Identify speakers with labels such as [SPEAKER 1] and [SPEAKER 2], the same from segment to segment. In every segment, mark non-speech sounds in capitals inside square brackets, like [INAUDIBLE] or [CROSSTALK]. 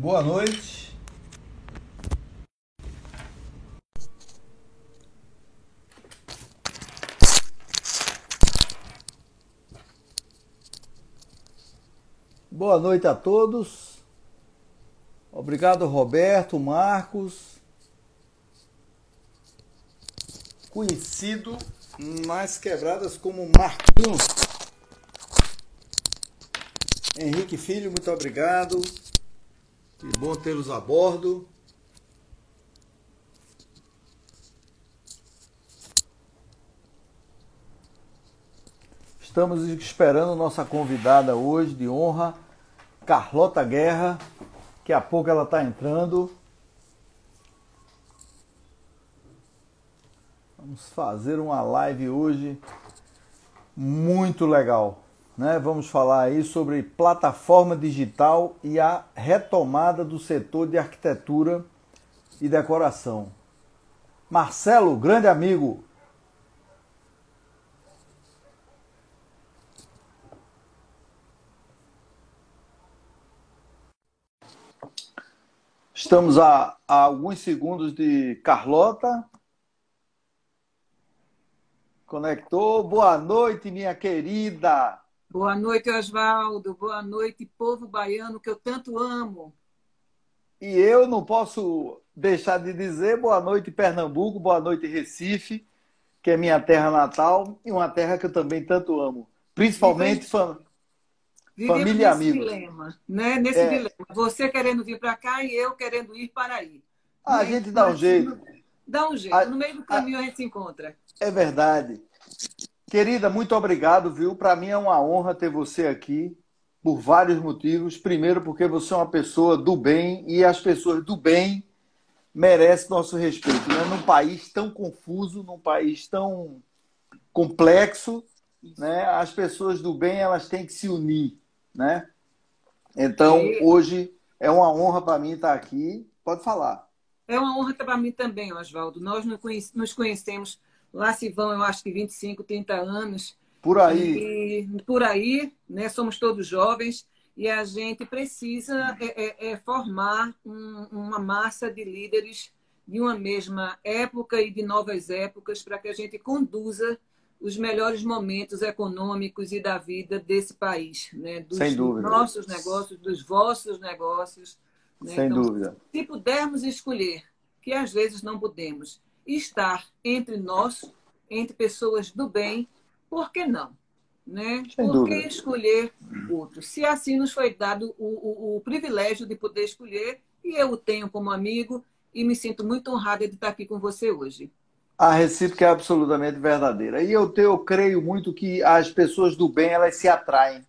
[SPEAKER 1] Boa noite. Boa noite a todos. Obrigado, Roberto, Marcos. Conhecido nas quebradas como Marquinhos. Henrique Filho, muito obrigado. Que bom tê-los a bordo. Estamos esperando nossa convidada hoje de honra, Carlota Guerra. Daqui a pouco ela está entrando. Vamos fazer uma live hoje muito legal. Né? Vamos falar aí sobre plataforma digital e a retomada do setor de arquitetura e decoração. Marcelo, grande amigo. Estamos a, a alguns segundos de Carlota. Conectou. Boa noite, minha querida.
[SPEAKER 2] Boa noite, Oswaldo. Boa noite, povo baiano que eu tanto amo.
[SPEAKER 1] E eu não posso deixar de dizer boa noite, Pernambuco, boa noite, Recife, que é minha terra natal e uma terra que eu também tanto amo. Principalmente fam... família e amigos.
[SPEAKER 2] Dilema, né? Nesse é... dilema. Você querendo vir para cá e eu querendo ir para aí.
[SPEAKER 1] Ah, a gente dá um jeito.
[SPEAKER 2] Dá um jeito. No meio do caminho a... a gente se encontra.
[SPEAKER 1] É verdade. Querida, muito obrigado, viu? Para mim é uma honra ter você aqui por vários motivos. Primeiro, porque você é uma pessoa do bem e as pessoas do bem merecem nosso respeito. Né? Num país tão confuso, num país tão complexo, né? as pessoas do bem elas têm que se unir. Né? Então, hoje é uma honra para mim estar aqui. Pode falar.
[SPEAKER 2] É uma honra para mim também, Oswaldo. Nós nos conhecemos Lá se vão, eu acho que 25, 30 anos.
[SPEAKER 1] Por aí.
[SPEAKER 2] E, por aí, né? Somos todos jovens e a gente precisa é, é, é formar um, uma massa de líderes de uma mesma época e de novas épocas para que a gente conduza os melhores momentos econômicos e da vida desse país, né?
[SPEAKER 1] Dos Sem dúvida.
[SPEAKER 2] nossos negócios, dos vossos negócios.
[SPEAKER 1] Né? Sem então, dúvida.
[SPEAKER 2] Se pudermos escolher, que às vezes não podemos, estar entre nós, entre pessoas do bem, por que não? Né? Sem por dúvida. que escolher outro? Se assim nos foi dado o, o, o, privilégio de poder escolher, e eu o tenho como amigo, e me sinto muito honrada de estar aqui com você hoje.
[SPEAKER 1] A recíproca é absolutamente verdadeira. E eu, te, eu creio muito que as pessoas do bem elas se atraem.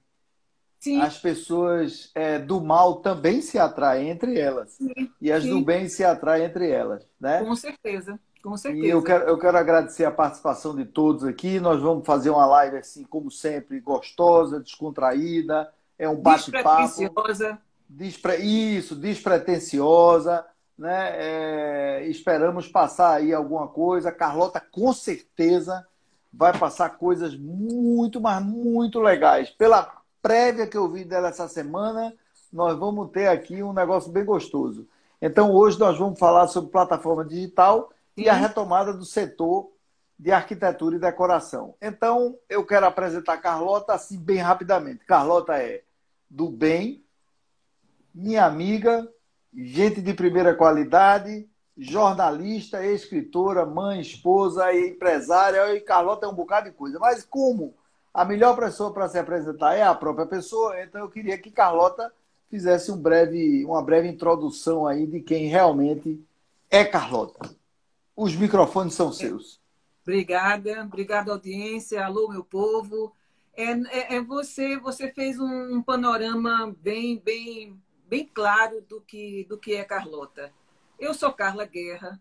[SPEAKER 1] Sim. As pessoas é, do mal também se atraem entre elas. Sim. E as Sim. do bem se atraem entre elas. Né?
[SPEAKER 2] Com certeza. Com certeza.
[SPEAKER 1] E eu quero, eu quero agradecer a participação de todos aqui. Nós vamos fazer uma live, assim, como sempre, gostosa, descontraída. É um bate-papo. Despretensiosa. Despre... Isso, despretensiosa. Né? É... Esperamos passar aí alguma coisa. Carlota, com certeza, vai passar coisas muito, mas muito legais. Pela prévia que eu vi dela essa semana, nós vamos ter aqui um negócio bem gostoso. Então, hoje nós vamos falar sobre plataforma digital e a retomada do setor de arquitetura e decoração. Então, eu quero apresentar a Carlota assim bem rapidamente. Carlota é do bem, minha amiga, gente de primeira qualidade, jornalista, escritora, mãe, esposa e empresária. E Carlota é um bocado de coisa. Mas como a melhor pessoa para se apresentar é a própria pessoa, então eu queria que Carlota fizesse um breve, uma breve introdução aí de quem realmente é Carlota. Os microfones são seus.
[SPEAKER 2] Obrigada, obrigada audiência. Alô, meu povo. É, é, é, você, você fez um panorama bem, bem, bem claro do que, do que é Carlota. Eu sou Carla Guerra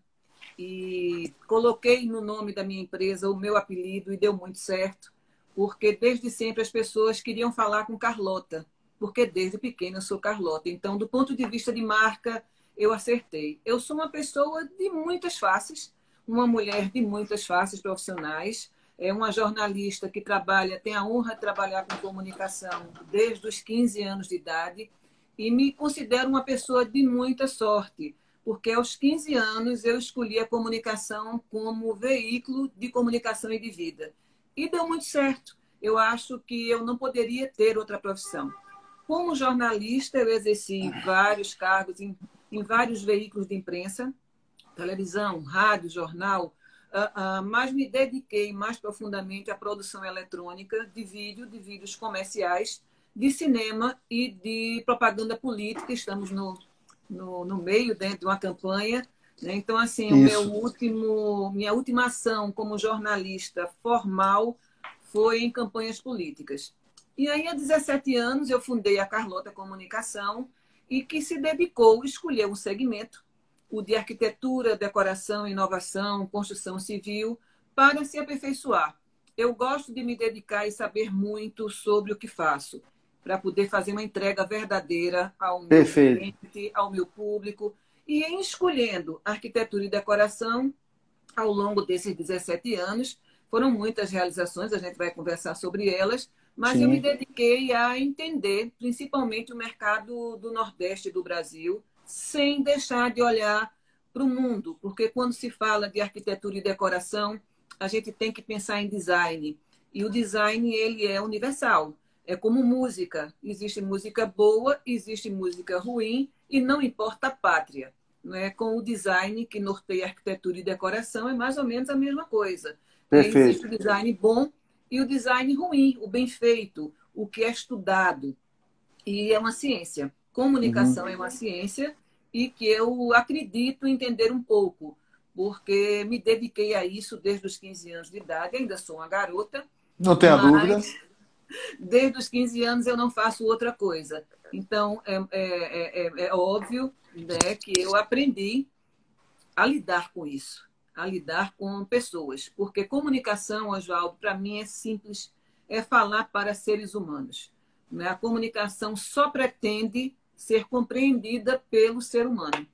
[SPEAKER 2] e coloquei no nome da minha empresa o meu apelido e deu muito certo, porque desde sempre as pessoas queriam falar com Carlota, porque desde pequena eu sou Carlota. Então, do ponto de vista de marca, eu acertei. Eu sou uma pessoa de muitas faces, uma mulher de muitas faces profissionais, é uma jornalista que trabalha, tem a honra de trabalhar com comunicação desde os 15 anos de idade E me considero uma pessoa de muita sorte, porque aos 15 anos eu escolhi a comunicação como veículo de comunicação e de vida. E deu muito certo. Eu acho que eu não poderia ter outra profissão. Como jornalista, eu exerci vários cargos em, vários veículos de imprensa, televisão, rádio, jornal, uh, uh, mas me dediquei mais profundamente à produção eletrônica de vídeo, de vídeos comerciais, de cinema e de propaganda política. Estamos no, no, no meio dentro de uma campanha. Né? Então, assim, o meu último, minha última ação como jornalista formal foi em campanhas políticas. E aí, há 17 anos, eu fundei a Carlota Comunicação e que se dedicou, escolheu um segmento, o de arquitetura, decoração, inovação, construção civil, para se aperfeiçoar. Eu gosto de me dedicar e saber muito sobre o que faço para poder fazer uma entrega verdadeira ao meu Perfeito. cliente, ao meu público. E em escolhendo arquitetura e decoração, ao longo desses 17 anos, foram muitas realizações, a gente vai conversar sobre elas, mas Sim. eu me dediquei a entender principalmente o mercado do Nordeste do Brasil, sem deixar de olhar para o mundo, porque quando se fala de arquitetura e decoração, a gente tem que pensar em design. E o design ele é universal. É como música. Existe música boa, existe música ruim, e não importa a pátria. Não é? Com o design que norteia arquitetura e decoração, é mais ou menos a mesma coisa. Perfeito. Existe o design bom e o design ruim, o bem feito, o que é estudado. E é uma ciência. Comunicação uhum. é uma ciência e que eu acredito entender um pouco, porque me dediquei a isso desde os 15 anos de idade, ainda sou uma garota.
[SPEAKER 1] Não tenha dúvida [LAUGHS]
[SPEAKER 2] desde os 15 anos eu não faço outra coisa. Então, é, é, é, é óbvio né, que eu aprendi a lidar com isso, a lidar com pessoas. Porque comunicação, Oswaldo, para mim é simples, é falar para seres humanos. Né? A comunicação só pretende ser compreendida pelo ser humano.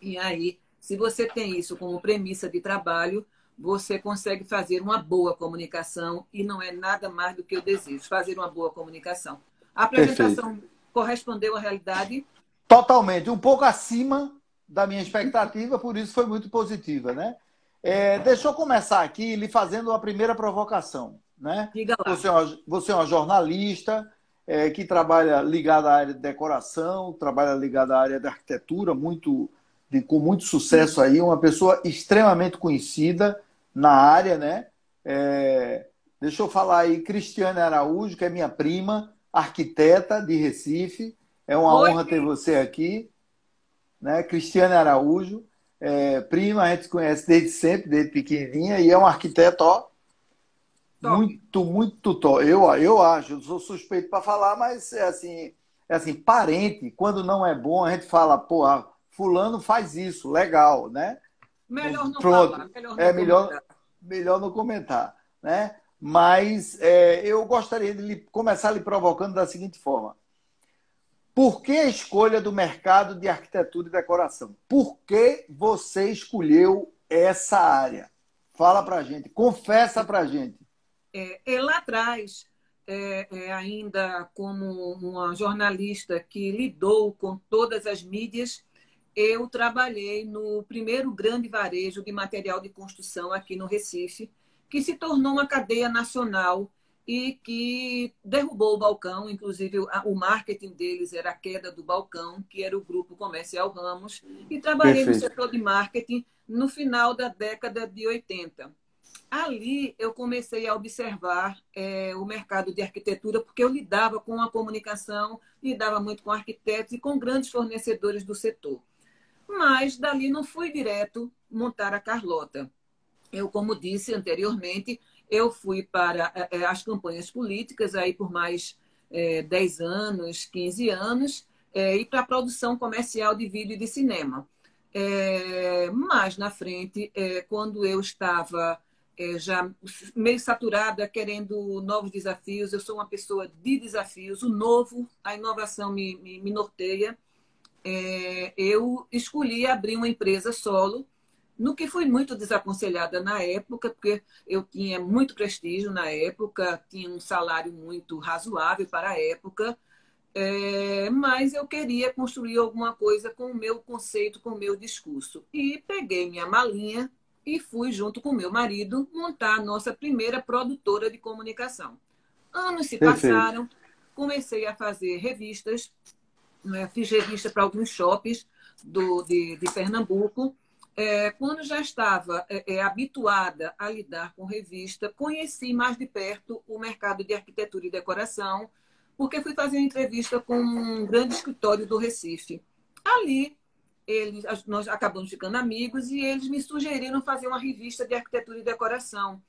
[SPEAKER 2] E aí, se você tem isso como premissa de trabalho, você consegue fazer uma boa comunicação e não é nada mais do que eu desejo, fazer uma boa comunicação. A apresentação Perfeito. correspondeu à realidade?
[SPEAKER 1] Totalmente, um pouco acima da minha expectativa, por isso foi muito positiva, né? É, deixa eu começar aqui lhe fazendo a primeira provocação, né? Diga lá. Você é uma, você é uma jornalista é, que trabalha ligada à área de decoração, trabalha ligada à área de arquitetura, muito de, com muito sucesso aí, uma pessoa extremamente conhecida na área, né? É, deixa eu falar aí, Cristiane Araújo, que é minha prima, arquiteta de Recife. É uma Oi, honra ter você aqui. Né? Cristiane Araújo, é, prima, a gente conhece desde sempre, desde pequenininha, e é um arquiteto, ó, top. muito, muito top. Eu, eu acho, eu sou suspeito para falar, mas é assim, é assim, parente, quando não é bom, a gente fala, pô, fulano faz isso, legal, né?
[SPEAKER 2] Melhor não Pronto. falar.
[SPEAKER 1] Melhor não é melhor, melhor não comentar. Né? Mas é, eu gostaria de lhe, começar lhe provocando da seguinte forma. Por que a escolha do mercado de arquitetura e decoração? Por que você escolheu essa área? Fala para gente, confessa para gente.
[SPEAKER 2] É, é, lá atrás, é, é, ainda como uma jornalista que lidou com todas as mídias, eu trabalhei no primeiro grande varejo de material de construção aqui no Recife, que se tornou uma cadeia nacional e que derrubou o balcão, inclusive o marketing deles era a queda do balcão, que era o grupo comercial Ramos, e trabalhei Perfeito. no setor de marketing no final da década de 80. Ali eu comecei a observar é, o mercado de arquitetura, porque eu lidava com a comunicação, lidava muito com arquitetos e com grandes fornecedores do setor mas dali não fui direto montar a Carlota. Eu, como disse anteriormente, eu fui para é, as campanhas políticas aí por mais é, 10 anos, 15 anos, é, e para a produção comercial de vídeo e de cinema. É, mais na frente, é, quando eu estava é, já meio saturada, querendo novos desafios, eu sou uma pessoa de desafios, o novo, a inovação me, me, me norteia eu escolhi abrir uma empresa solo, no que fui muito desaconselhada na época, porque eu tinha muito prestígio na época, tinha um salário muito razoável para a época, é, mas eu queria construir alguma coisa com o meu conceito, com o meu discurso. E peguei minha malinha e fui, junto com meu marido, montar a nossa primeira produtora de comunicação. Anos se Perfeito. passaram, comecei a fazer revistas, né, fiz revista para alguns shoppings do, de, de Pernambuco. É, quando já estava é, é, habituada a lidar com revista, conheci mais de perto o mercado de arquitetura e decoração, porque fui fazer uma entrevista com um grande escritório do Recife. Ali, eles, nós acabamos ficando amigos e eles me sugeriram fazer uma revista de arquitetura e decoração.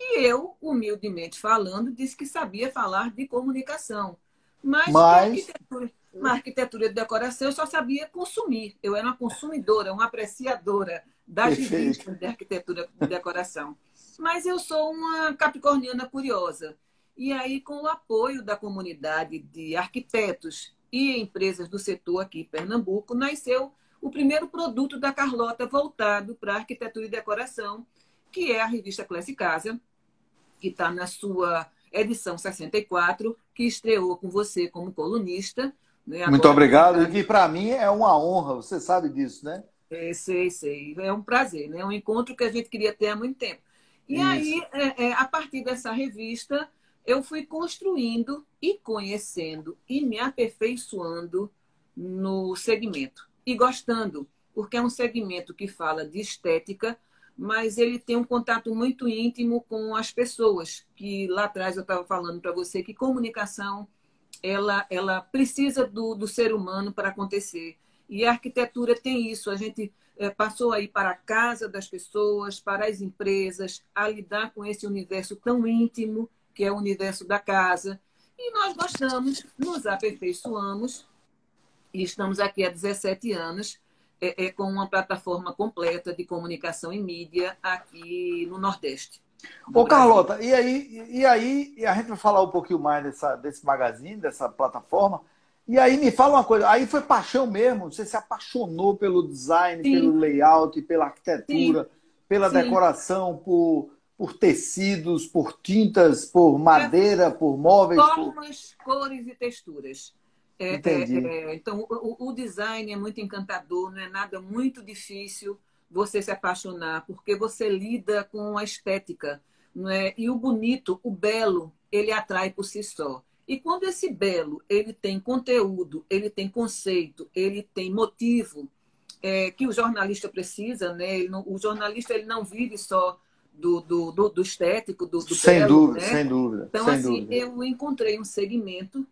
[SPEAKER 2] E eu, humildemente falando, disse que sabia falar de comunicação. Mas, mas... Arquitetura, uma arquitetura de decoração eu só sabia consumir. Eu era uma consumidora, uma apreciadora das revistas de arquitetura e decoração. Mas eu sou uma capricorniana curiosa. E aí, com o apoio da comunidade de arquitetos e empresas do setor aqui em Pernambuco, nasceu o primeiro produto da Carlota voltado para arquitetura e decoração, que é a revista Classe Casa, que está na sua edição 64, que estreou com você como colunista.
[SPEAKER 1] Né? Muito obrigado, e que para mim é uma honra, você sabe disso, né?
[SPEAKER 2] É, sei, sei. É um prazer, né? É um encontro que a gente queria ter há muito tempo. E Isso. aí, é, é, a partir dessa revista, eu fui construindo e conhecendo e me aperfeiçoando no segmento. E gostando, porque é um segmento que fala de estética, mas ele tem um contato muito íntimo com as pessoas, que lá atrás eu estava falando para você que comunicação ela, ela precisa do, do ser humano para acontecer. E a arquitetura tem isso. A gente é, passou aí para a casa das pessoas, para as empresas, a lidar com esse universo tão íntimo que é o universo da casa. E nós gostamos, nos aperfeiçoamos e estamos aqui há 17 anos é, é, com uma plataforma completa de comunicação e mídia aqui no Nordeste.
[SPEAKER 1] Ô, Carlota, e aí, e aí e a gente vai falar um pouquinho mais dessa, desse magazine, dessa plataforma. E aí me fala uma coisa, aí foi paixão mesmo? Você se apaixonou pelo design, Sim. pelo layout, pela arquitetura, Sim. pela Sim. decoração, por, por tecidos, por tintas, por madeira, por móveis?
[SPEAKER 2] Formas, por... cores e texturas. É, Entendi. É, é, então, o, o, design é muito encantador, não é nada muito difícil você se apaixonar, porque você lida com a estética. Não é? E o bonito, o belo, ele atrai por si só. E quando esse belo ele tem conteúdo, ele tem conceito, ele tem motivo é, que o jornalista precisa, né? Não, o jornalista ele não vive só do, do, do, do estético, do, do
[SPEAKER 1] sem
[SPEAKER 2] belo,
[SPEAKER 1] dúvida,
[SPEAKER 2] né?
[SPEAKER 1] sem dúvida.
[SPEAKER 2] Então,
[SPEAKER 1] sem
[SPEAKER 2] assim,
[SPEAKER 1] dúvida.
[SPEAKER 2] eu encontrei um segmento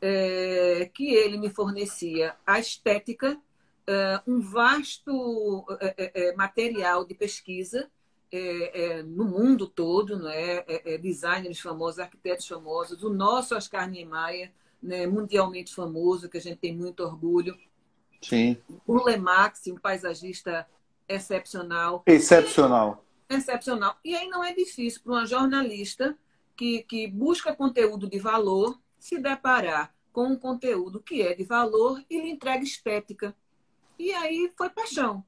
[SPEAKER 2] é, que ele me fornecia a estética, um vasto é, é, é material de pesquisa é, no mundo todo, não é? designers famosos, arquitetos famosos, o nosso Oscar Niemeyer, né, mundialmente famoso, que a gente tem muito orgulho.
[SPEAKER 1] Sim.
[SPEAKER 2] O Lemax, um paisagista excepcional.
[SPEAKER 1] Excepcional
[SPEAKER 2] excepcional. E aí não é difícil para uma jornalista que, que busca conteúdo de valor se deparar com um conteúdo que é de valor e lhe entrega estética. E aí foi paixão.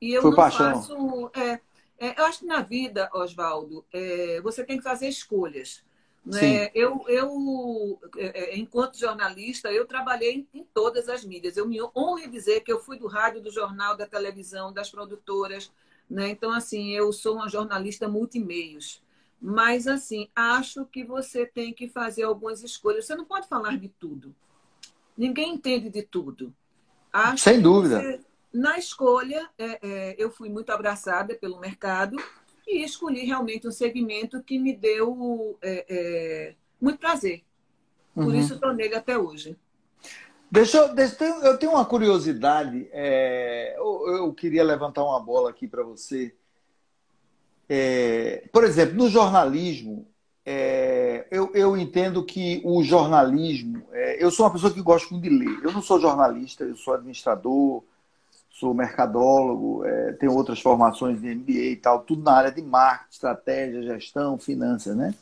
[SPEAKER 2] E eu
[SPEAKER 1] foi paixão.
[SPEAKER 2] faço. É, é, eu acho que na vida, Oswaldo, é, você tem que fazer escolhas. Né? Eu, eu, é, é, enquanto jornalista, eu trabalhei em todas as mídias. Eu me honro em dizer que eu fui do rádio, do jornal, da televisão, das produtoras, né? Então, assim, eu sou uma jornalista multimeios. Mas, assim, acho que você tem que fazer algumas escolhas. Você não pode falar de tudo. Ninguém entende de tudo.
[SPEAKER 1] Acho Sem dúvida. Você,
[SPEAKER 2] na escolha, é, é, eu fui muito abraçada pelo mercado e escolhi realmente um segmento que me deu é, é muito prazer. Por uhum. isso estou nele até hoje.
[SPEAKER 1] Deixa eu, deixa, eu tenho uma curiosidade. É, eu, eu, queria levantar uma bola aqui para você. É, por exemplo, no jornalismo, é, eu, eu, entendo que o jornalismo. É, eu sou uma pessoa que gosta muito de ler. Eu não sou jornalista, eu sou administrador, sou mercadólogo, é, tenho outras formações de MBA e tal, tudo na área de marketing, estratégia, gestão, finanças, né?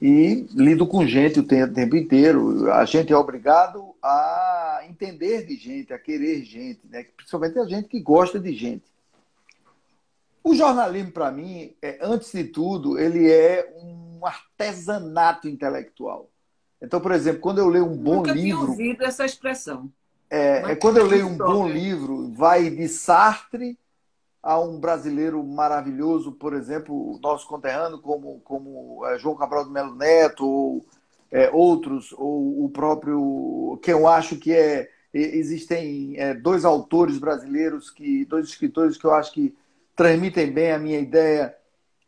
[SPEAKER 1] e lido com gente o tempo inteiro. A gente é obrigado a entender de gente, a querer gente, né? principalmente a gente que gosta de gente. O jornalismo, para mim, é, antes de tudo, ele é um artesanato intelectual. Então, por exemplo, quando eu leio um bom
[SPEAKER 2] Nunca
[SPEAKER 1] livro.
[SPEAKER 2] Nunca ouvido essa expressão.
[SPEAKER 1] É, é quando eu leio um bom livro, vai de Sartre a um brasileiro maravilhoso, por exemplo, o nosso conterrâneo, como, como é, João Cabral do Melo Neto, ou é, outros, ou o próprio, que eu acho que é. Existem é, dois autores brasileiros, que dois escritores que eu acho que transmitem bem a minha ideia.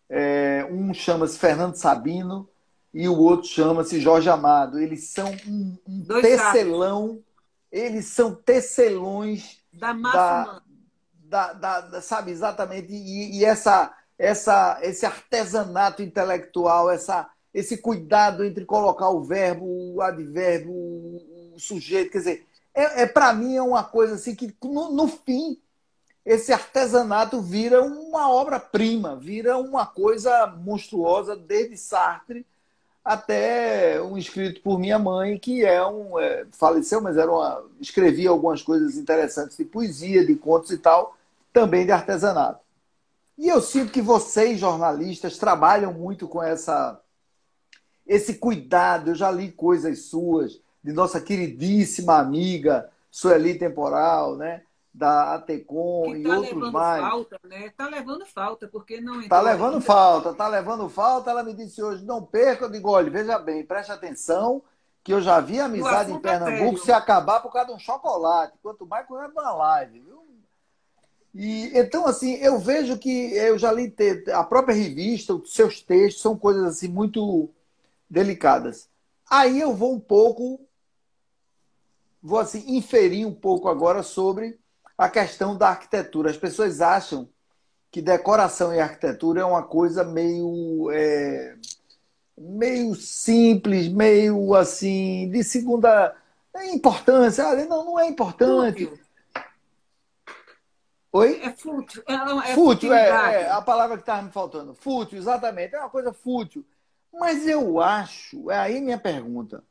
[SPEAKER 1] É, um chama-se Fernando Sabino e o outro chama-se Jorge Amado. Eles são um, um tecelão, eles são tecelões
[SPEAKER 2] da massa
[SPEAKER 1] da, da, da, sabe, exatamente, e, e, essa, essa, esse artesanato intelectual, essa, esse cuidado entre colocar o verbo, o advérbio, o, o sujeito, quer dizer, é, é para mim é uma coisa assim que, no, no fim, esse artesanato vira uma obra-prima, vira uma coisa monstruosa, desde Sartre até um escrito por minha mãe, que é um. É, faleceu, mas era uma, escrevia algumas coisas interessantes de poesia, de contos e tal, também de artesanato. E eu sinto que vocês, jornalistas, trabalham muito com essa esse cuidado. Eu já li coisas suas, de nossa queridíssima amiga Sueli Temporal, né? Da Atecom e tá outros mais.
[SPEAKER 2] Falta, né? Tá levando falta, porque não
[SPEAKER 1] Tá levando ainda. falta, tá levando falta. Ela me disse hoje, não perca. Eu digo, olha, veja bem, preste atenção, que eu já vi amizade em é Pernambuco é se acabar por causa de um chocolate. Quanto mais causa de uma live, viu? E, então, assim, eu vejo que eu já li a própria revista, os seus textos são coisas assim muito delicadas. Aí eu vou um pouco, vou assim, inferir um pouco agora sobre a questão da arquitetura. As pessoas acham que decoração e arquitetura é uma coisa meio é, meio simples, meio assim de segunda importância. Ah, não, não é importante. Fútil. Oi?
[SPEAKER 2] É fútil. É, é
[SPEAKER 1] fútil, é, é, a palavra que estava me faltando. Fútil, exatamente. É uma coisa fútil. Mas eu acho, é aí minha pergunta.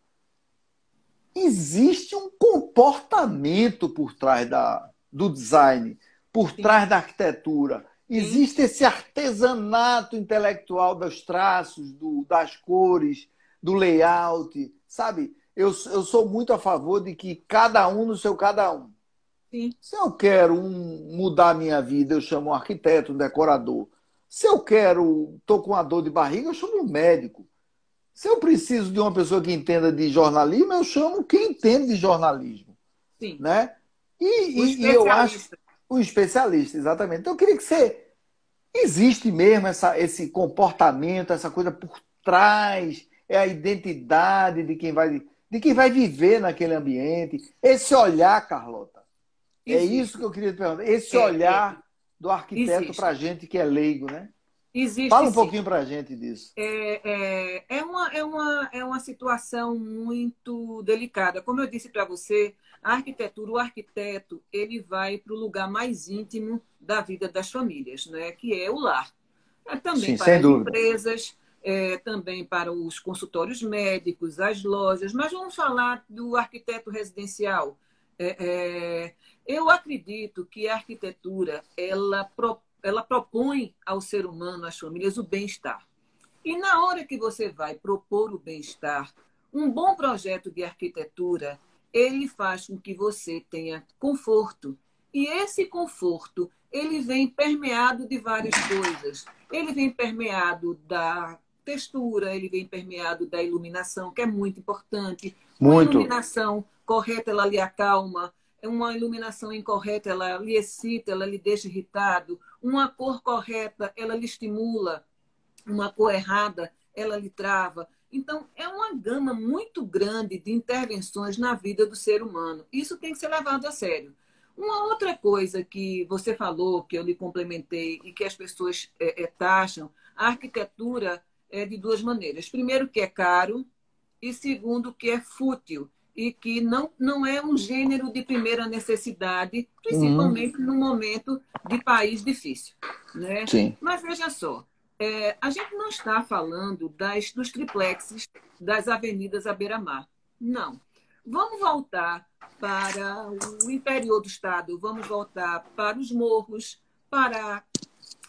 [SPEAKER 1] Existe um comportamento por trás da, do design, por Sim. trás da arquitetura. Existe Sim. esse artesanato intelectual dos traços, do, das cores, do layout, sabe? Eu, eu sou muito a favor de que cada um no seu cada um.
[SPEAKER 2] Sim.
[SPEAKER 1] Se eu quero um, mudar a minha vida, eu chamo um arquiteto, um decorador. Se eu quero, estou com uma dor de barriga, eu chamo um médico. Se eu preciso de uma pessoa que entenda de jornalismo, eu chamo quem entende de jornalismo.
[SPEAKER 2] Sim.
[SPEAKER 1] Né? E, e, e eu acho. O especialista, exatamente. Então eu queria que você. Existe mesmo essa, esse comportamento, essa coisa por trás, é a identidade de quem vai, de quem vai viver naquele ambiente. Esse olhar, Carlota. É existe. É isso que eu queria te perguntar. Esse é, olhar é, do arquiteto para a gente que é leigo, né?
[SPEAKER 2] Existe,
[SPEAKER 1] Fala um sim. pouquinho para a gente disso.
[SPEAKER 2] É, é, é, uma, é, uma, é uma situação muito delicada. Como eu disse para você, a arquitetura, o arquiteto, ele vai para o lugar mais íntimo da vida das famílias, né? que é o lar. É também Sim, para as dúvida. empresas, é, também para os consultórios médicos, as lojas. Mas vamos falar do arquiteto residencial. É, é, eu acredito que a arquitetura ela propõe ela propõe ao ser humano, às famílias, o bem-estar. E na hora que você vai propor o bem-estar, um bom projeto de arquitetura, ele faz com que você tenha conforto. E esse conforto, ele vem permeado de várias coisas. Ele vem permeado da textura, ele vem permeado da iluminação, que é muito importante.
[SPEAKER 1] Muito.
[SPEAKER 2] Uma iluminação correta, ela lhe acalma. Uma iluminação incorreta, ela lhe excita, ela lhe deixa irritado. Uma cor correta, ela lhe estimula. Uma cor errada, ela lhe trava. Então, é uma gama muito grande de intervenções na vida do ser humano. Isso tem que ser levado a sério. Uma outra coisa que você falou, que eu lhe complementei e que as pessoas é, é, taxam, a arquitetura é de duas maneiras. Primeiro, que é caro, e segundo, que é fútil e que não, não é um gênero de primeira necessidade, principalmente uhum. no momento de país difícil. Né?
[SPEAKER 1] Sim.
[SPEAKER 2] Mas veja só, é, a gente não está falando das, dos triplexes das avenidas à beira-mar. Não. Vamos voltar para o interior do estado, vamos voltar para os morros, para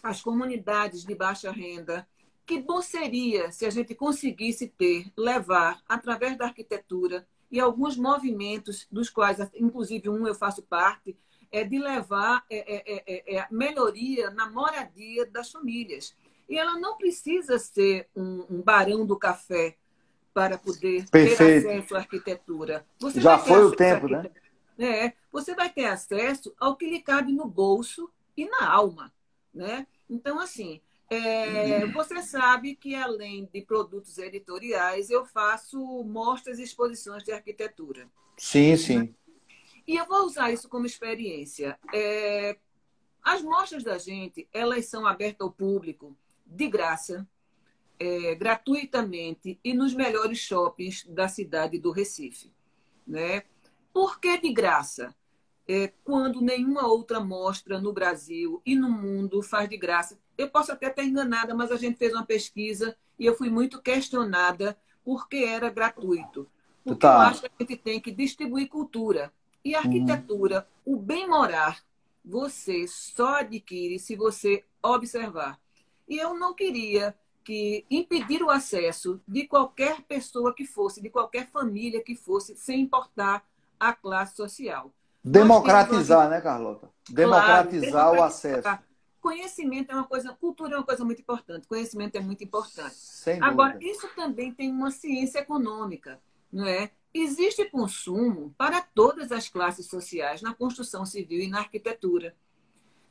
[SPEAKER 2] as comunidades de baixa renda, que bom seria se a gente conseguisse ter, levar, através da arquitetura e alguns movimentos, dos quais, inclusive um eu faço parte, é de levar é, é, é, é melhoria na moradia das famílias. E ela não precisa ser um, um barão do café para poder Perfeito. ter acesso à arquitetura.
[SPEAKER 1] Você Já foi o tempo, né?
[SPEAKER 2] É, você vai ter acesso ao que lhe cabe no bolso e na alma, né? Então, assim, é, você sabe que além de produtos editoriais, eu faço mostras e exposições de arquitetura.
[SPEAKER 1] Sim, sim.
[SPEAKER 2] E eu vou usar isso como experiência. É, as mostras da gente, elas são abertas ao público de graça, é, gratuitamente e nos melhores shoppings da cidade do Recife. Né? Por que de graça? É, quando nenhuma outra mostra no Brasil e no mundo faz de graça. Eu posso até estar enganada, mas a gente fez uma pesquisa e eu fui muito questionada porque era gratuito. Porque tá. eu acho que a gente tem que distribuir cultura. E arquitetura, uhum. o bem morar, você só adquire se você observar. E eu não queria que impedir o acesso de qualquer pessoa que fosse, de qualquer família que fosse, sem importar a classe social.
[SPEAKER 1] Democratizar, né, Carlota? Democratizar claro, o acesso.
[SPEAKER 2] Conhecimento é uma coisa, cultura é uma coisa muito importante, conhecimento é muito importante. Agora, isso também tem uma ciência econômica, não é? Existe consumo para todas as classes sociais na construção civil e na arquitetura.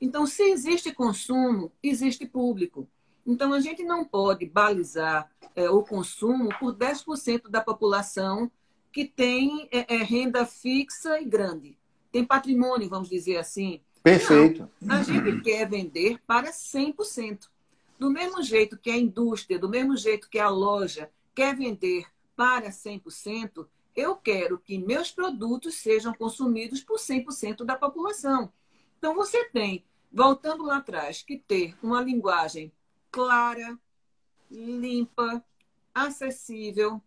[SPEAKER 2] Então, se existe consumo, existe público. Então, a gente não pode balizar é, o consumo por 10% da população que tem é, é, renda fixa e grande. Tem patrimônio, vamos dizer assim.
[SPEAKER 1] Perfeito.
[SPEAKER 2] Não, a gente quer vender para 100%. Do mesmo jeito que a indústria, do mesmo jeito que a loja quer vender para 100%, eu quero que meus produtos sejam consumidos por 100% da população. Então, você tem, voltando lá atrás, que ter uma linguagem clara, limpa, acessível,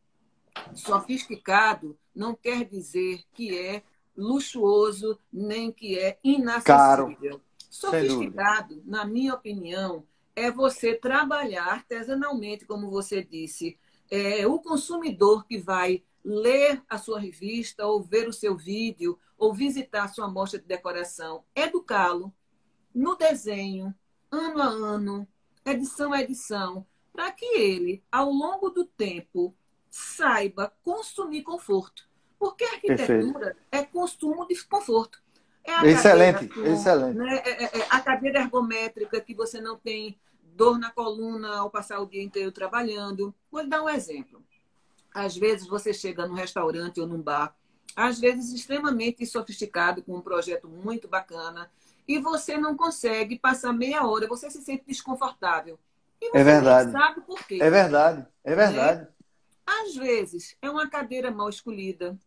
[SPEAKER 2] sofisticado, não quer dizer que é luxuoso, nem que é inacessível. Caro. Sofisticado, na minha opinião, é você trabalhar artesanalmente, como você disse. É o consumidor que vai ler a sua revista, ou ver o seu vídeo, ou visitar a sua mostra de decoração, educá-lo no desenho, ano a ano, edição a edição, para que ele, ao longo do tempo, saiba consumir conforto. Porque a arquitetura Perfeito. é consumo de conforto.
[SPEAKER 1] É excelente, cadeira, excelente.
[SPEAKER 2] Né? É, é, é, a cadeira ergométrica que você não tem dor na coluna ao passar o dia inteiro trabalhando. Vou lhe dar um exemplo. Às vezes você chega num restaurante ou num bar, às vezes extremamente sofisticado, com um projeto muito bacana, e você não consegue passar meia hora, você se sente desconfortável. E você
[SPEAKER 1] é verdade.
[SPEAKER 2] sabe por quê.
[SPEAKER 1] É verdade, é verdade.
[SPEAKER 2] Às vezes é uma cadeira mal escolhida,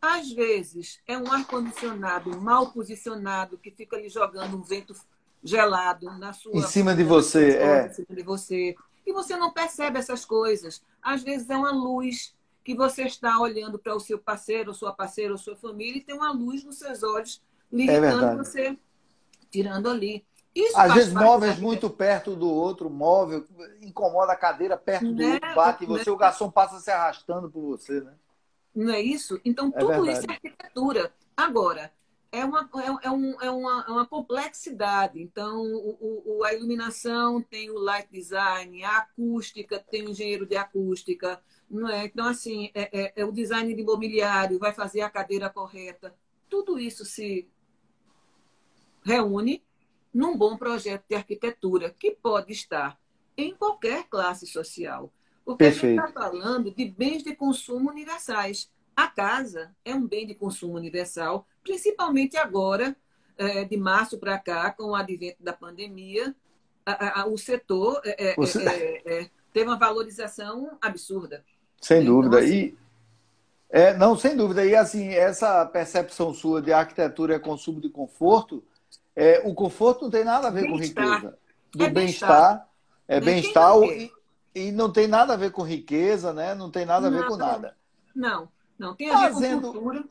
[SPEAKER 2] às vezes é um ar-condicionado mal posicionado que fica ali jogando um vento gelado na sua.
[SPEAKER 1] Em cima de você, é.
[SPEAKER 2] Em cima de você. E você não percebe essas coisas. Às vezes é uma luz que você está olhando para o seu parceiro, sua parceira ou sua família e tem uma luz nos seus olhos limitando é você, tirando ali.
[SPEAKER 1] Isso Às vezes móveis muito perto do outro, móvel, incomoda a cadeira perto do né? outro, bate em você, né? o garçom passa se arrastando por você, né?
[SPEAKER 2] Não é isso? Então, é tudo isso é arquitetura. Agora, é uma, é, é, um, é, uma, é uma complexidade. Então, o, o, a iluminação tem o light design, a acústica tem o engenheiro de acústica. Não é? Então, assim, é, é, é o design de mobiliário, vai fazer a cadeira correta. Tudo isso se reúne num bom projeto de arquitetura, que pode estar em qualquer classe social. Porque Perfeito. a gente está falando de bens de consumo universais. A casa é um bem de consumo universal, principalmente agora, é, de março para cá, com o advento da pandemia, o setor é, é Você... É, é, teve uma valorização absurda.
[SPEAKER 1] Sem então, dúvida. Assim, e, é, não, sem dúvida. E assim, essa percepção sua de arquitetura é consumo de conforto, é, o conforto não tem nada a ver com riqueza. Do bem-estar. É bem-estar. Bem e, e, não tem nada a ver com riqueza, né? Não tem nada a ver com nada.
[SPEAKER 2] Não. Não, tem a Fazendo... ver com cultura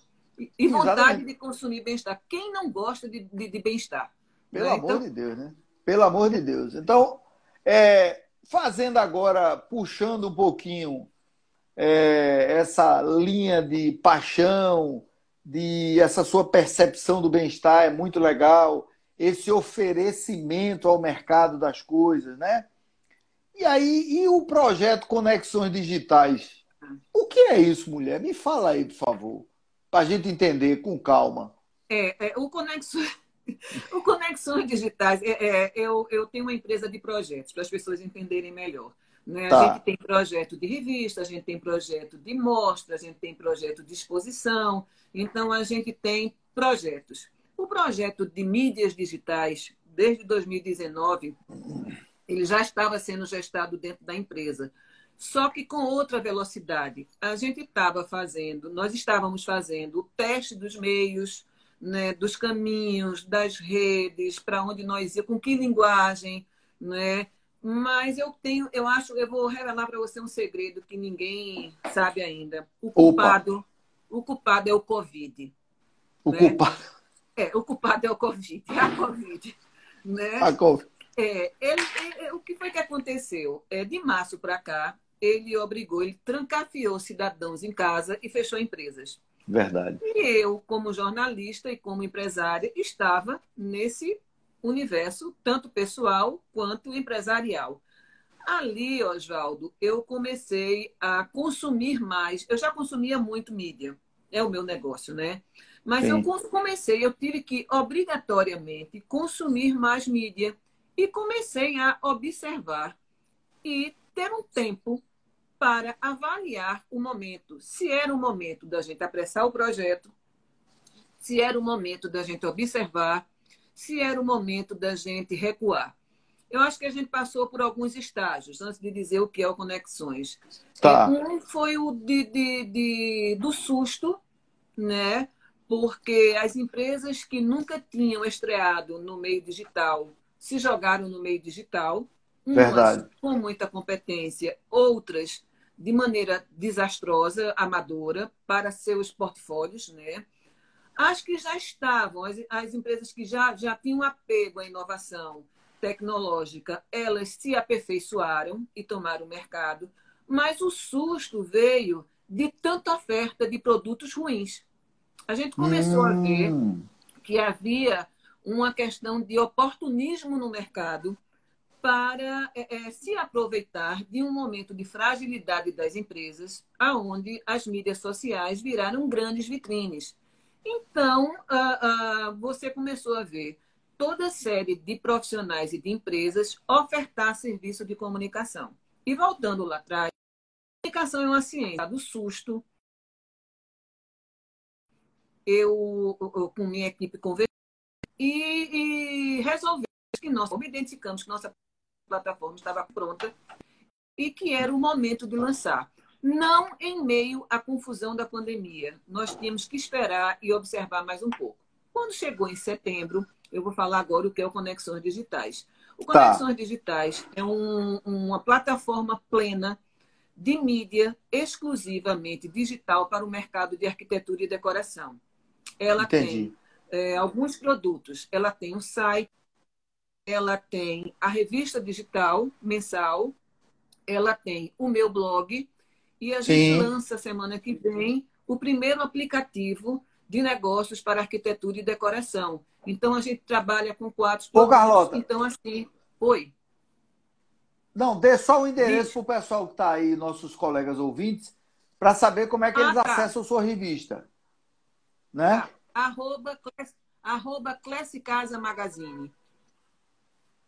[SPEAKER 2] e vontade de consumir bem-estar. Quem não gosta de, de, de bem-estar?
[SPEAKER 1] Pelo né? amor então... de Deus, né? Pelo amor de Deus. Então, é, fazendo agora, puxando um pouquinho é, essa linha de paixão, de essa sua percepção do bem-estar é muito legal, esse oferecimento ao mercado das coisas, né? E aí, e o projeto Conexões Digitais? O que é isso, mulher? Me fala aí, por favor, para a gente entender com calma.
[SPEAKER 2] É, é o Conexões. [LAUGHS] O Conexões Digitais, é, é, eu, eu tenho uma empresa de projetos, para as pessoas entenderem melhor. Né? Tá. A gente tem projeto de revista, a gente tem projeto de mostra, a gente tem projeto de exposição. Então, a gente tem projetos. O projeto de mídias digitais, desde 2019, ele já estava sendo gestado dentro da empresa. Só que com outra velocidade. A gente estava fazendo, nós estávamos fazendo o teste dos meios, né, dos caminhos, das redes, para onde nós íamos, com que linguagem, né? Mas eu tenho, eu acho, eu vou revelar para você um segredo que ninguém sabe ainda. O culpado, Opa. o culpado é o Covid.
[SPEAKER 1] O né? culpado.
[SPEAKER 2] É, o culpado é o Covid, é a Covid. Né?
[SPEAKER 1] A COVID.
[SPEAKER 2] É, ele, ele, o que foi que aconteceu? É, de março para cá, ele obrigou, ele trancafiou cidadãos em casa e fechou empresas.
[SPEAKER 1] Verdade.
[SPEAKER 2] E eu, como jornalista e como empresária, estava nesse universo, tanto pessoal quanto empresarial. Ali, Oswaldo, eu comecei a consumir mais. Eu já consumia muito mídia, é o meu negócio, né? Mas Sim. eu comecei, eu tive que obrigatoriamente consumir mais mídia e comecei a observar e ter um tempo para avaliar o momento. Se era o momento da gente apressar o projeto, se era o momento da gente observar, se era o momento da gente recuar. Eu acho que a gente passou por alguns estágios, antes de dizer o que é o Conexões.
[SPEAKER 1] Tá.
[SPEAKER 2] Um foi o de, de, de, do susto, né? porque as empresas que nunca tinham estreado no meio digital se jogaram no meio digital,
[SPEAKER 1] umas Verdade.
[SPEAKER 2] com muita competência, outras de maneira desastrosa, amadora, para seus portfólios, né? As que já estavam, as, as empresas que já, já tinham apego à inovação tecnológica, elas se aperfeiçoaram e tomaram o mercado, mas o susto veio de tanta oferta de produtos ruins. A gente começou hum. a ver hum. que havia uma questão de oportunismo no mercado para é, é, se aproveitar de um momento de fragilidade das empresas, aonde as mídias sociais viraram grandes vitrines. Então, você começou a ver toda série de profissionais e de empresas ofertar serviço de comunicação. E voltando lá atrás, comunicação é uma ciência do susto, eu, eu com minha equipe conversei e, e resolvemos que nós identificamos que nossa plataforma estava pronta e que era o momento de lançar. Não em meio à confusão da pandemia. Nós tínhamos que esperar e observar mais um pouco. Quando chegou em setembro, eu vou falar agora o que é o Conexões Digitais. O tá. Conexões tá. Digitais é um, uma plataforma plena de mídia exclusivamente digital para o mercado de arquitetura e decoração. Ela Entendi. tem é, alguns produtos. Ela tem um site, ela tem a revista digital mensal, ela tem o meu blog e a Sim. gente lança semana que vem o primeiro aplicativo de negócios para arquitetura e decoração. Então a gente trabalha com quatro
[SPEAKER 1] Ô, Carlota.
[SPEAKER 2] Então assim, oi.
[SPEAKER 1] Não, dê só o endereço para o pessoal que está aí, nossos colegas ouvintes, para saber como é que ah, eles tá. acessam a sua revista né?
[SPEAKER 2] Arroba, arroba Clesse Casa Magazine.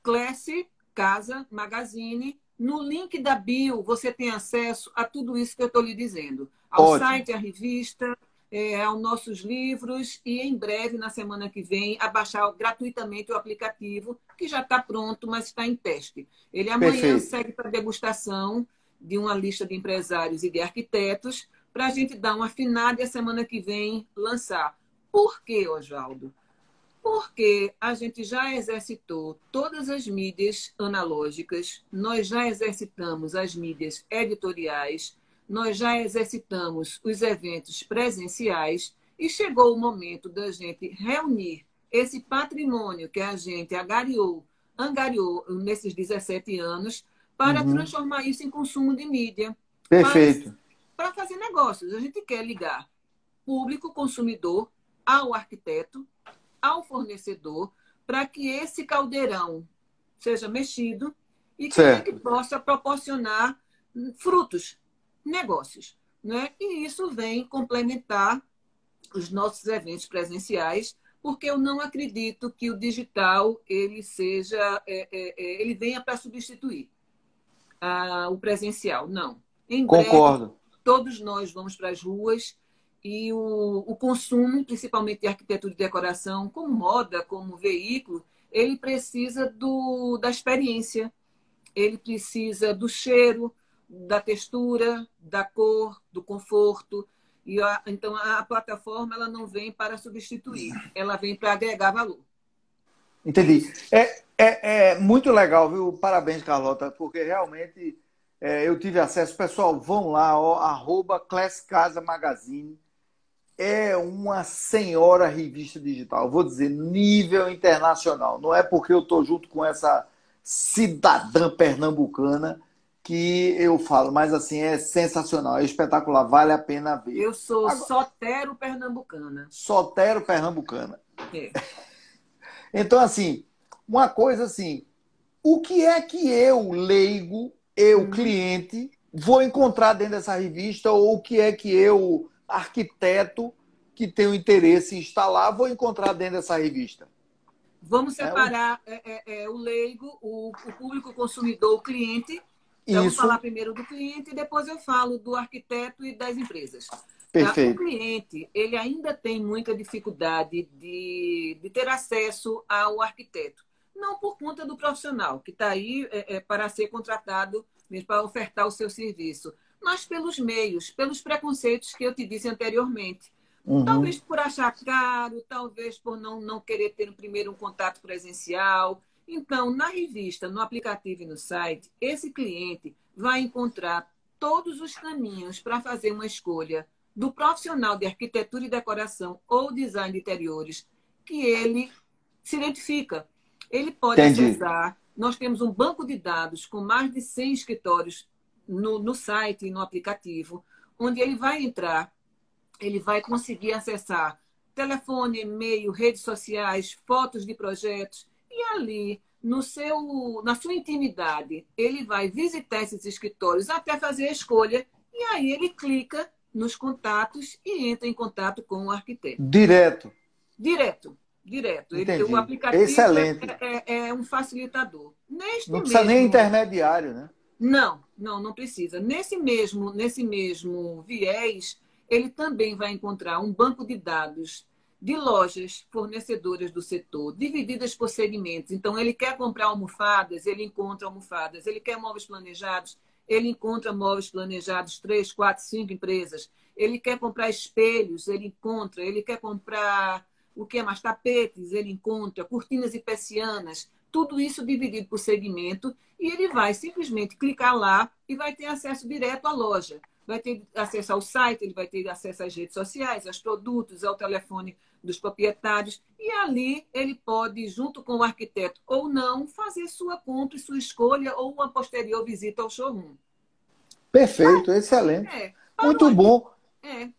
[SPEAKER 2] Clesse Casa Magazine. No link da bio, você tem acesso a tudo isso que eu estou lhe dizendo. Ao Ótimo. site, à revista, é, aos nossos livros e em breve, na semana que vem, a baixar gratuitamente o aplicativo, que já está pronto, mas está em teste. Ele amanhã Perfeito. segue para degustação de uma lista de empresários e de arquitetos para a gente dar uma afinada e a semana que vem lançar. Por quê, Oswaldo? Porque a gente já exercitou todas as mídias analógicas, nós já exercitamos as mídias editoriais, nós já exercitamos os eventos presenciais e chegou o momento da gente reunir esse patrimônio que a gente agariou, angariou nesses 17 anos para uhum. transformar isso em consumo de mídia.
[SPEAKER 1] Perfeito.
[SPEAKER 2] Para fazer negócios. A gente quer ligar público consumidor ao arquiteto, ao fornecedor, para que esse caldeirão seja mexido e que certo. ele possa proporcionar frutos, negócios. Né? E isso vem complementar os nossos eventos presenciais, porque eu não acredito que o digital ele seja é, é, é ele venha para substituir ah, o presencial. Não.
[SPEAKER 1] Em Concordo. Breve,
[SPEAKER 2] todos nós vamos para as ruas e o, o consumo, principalmente de arquitetura e decoração, como moda, como veículo, ele precisa do, da experiência, ele precisa do cheiro, da textura, da cor, do conforto. E a, então a plataforma ela não vem para substituir, ela vem para agregar valor.
[SPEAKER 1] Entendi. É, é, é muito legal, viu? Parabéns, Carlota, porque realmente é, eu tive acesso. Pessoal, vão lá, ó, arroba Class Casa Magazine é uma senhora revista digital. Vou dizer, nível internacional. Não é porque eu estou junto com essa cidadã pernambucana que eu falo, mas assim, é sensacional, é espetacular, vale a pena ver.
[SPEAKER 2] Eu sou Agora, sotero pernambucana.
[SPEAKER 1] Sotero pernambucana. É. [LAUGHS] Então, assim, uma coisa assim, o que é que eu, leigo, eu, hum. cliente, vou encontrar dentro dessa revista, ou o que é que eu arquiteto que tem o interesse em instalar, vou encontrar dentro dessa revista.
[SPEAKER 2] Vamos é separar é, é, é, o leigo, o, o, público consumidor, o cliente. Então, Isso. Vamos falar primeiro do cliente e depois eu falo do arquiteto e das empresas.
[SPEAKER 1] Perfeito.
[SPEAKER 2] O cliente, ele ainda tem muita dificuldade de, de ter acesso ao arquiteto. Não por conta do profissional, que está aí é, é, para ser contratado, mesmo para ofertar o seu serviço, mas pelos meios, pelos preconceitos que eu te disse anteriormente. Uhum. Talvez por achar caro, talvez por não, não querer ter primeiro um contato presencial. Então, na revista, no aplicativo e no site, esse cliente vai encontrar todos os caminhos para fazer uma escolha do profissional de arquitetura e decoração ou design de interiores que ele se identifica. Ele pode Entendi. acessar. Nós temos um banco de dados com mais de 100 escritórios no, no site e no aplicativo, onde ele vai entrar, ele vai conseguir acessar telefone, e-mail, redes sociais, fotos de projetos e ali no seu, na sua intimidade, ele vai visitar esses escritórios até fazer a escolha e aí ele clica nos contatos e entra em contato com o arquiteto.
[SPEAKER 1] Direto.
[SPEAKER 2] Direto, direto. Ele, o aplicativo
[SPEAKER 1] Excelente.
[SPEAKER 2] É, é, é, um facilitador.
[SPEAKER 1] Neste Não precisa mesmo, nem intermediário, né?
[SPEAKER 2] Não, não, não precisa. Nesse mesmo, nesse mesmo viés, ele também vai encontrar um banco de dados de lojas fornecedoras do setor, divididas por segmentos. Então, ele quer comprar almofadas, ele encontra almofadas. Ele quer móveis planejados, ele encontra móveis planejados, três, quatro, cinco empresas. Ele quer comprar espelhos, ele encontra. Ele quer comprar o que é mais tapetes, ele encontra cortinas e persianas tudo isso dividido por segmento, e ele vai simplesmente clicar lá e vai ter acesso direto à loja. Vai ter acesso ao site, ele vai ter acesso às redes sociais, aos produtos, ao telefone dos proprietários, e ali ele pode, junto com o arquiteto ou não, fazer sua compra e sua escolha ou uma posterior visita ao showroom.
[SPEAKER 1] Perfeito, excelente. É, Muito bom.
[SPEAKER 2] É.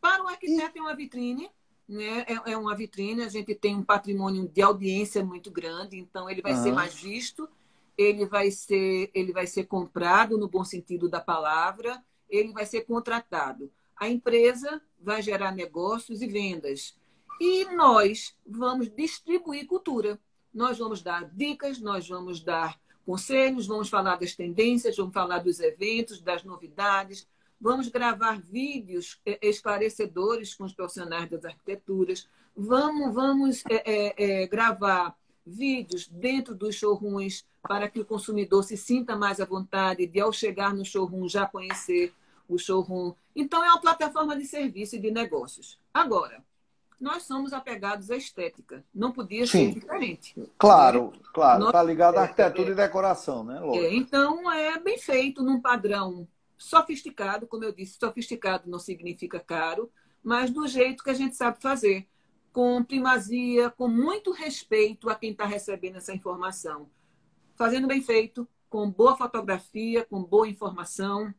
[SPEAKER 2] Para o arquiteto é uma vitrine, né? É, é, uma vitrine, a gente tem um patrimônio de audiência muito grande, então ele vai uhum. ser mais visto, ele vai ser, ele vai ser comprado no bom sentido da palavra, ele vai ser contratado. A empresa vai gerar negócios e vendas. E nós vamos distribuir cultura. Nós vamos dar dicas, nós vamos dar conselhos, vamos falar das tendências, vamos falar dos eventos, das novidades, Vamos gravar vídeos é, esclarecedores com os profissionais das arquiteturas. Vamos, vamos é, é, é, gravar vídeos dentro dos showrooms para que o consumidor se sinta mais à vontade de, ao chegar no showroom, já conhecer o showroom. Então, é uma plataforma de serviço e de negócios. Agora, nós somos apegados à estética. Não podia Sim. ser diferente.
[SPEAKER 1] Claro, claro. Está ligado à arquitetura é, e decoração, né?
[SPEAKER 2] É, então, é bem feito num padrão sofisticado, como eu disse, sofisticado não significa caro, mas do jeito que a gente sabe fazer, com primazia, com muito respeito a quem está recebendo essa informação. Fazendo bem feito, com boa fotografia, com boa informação,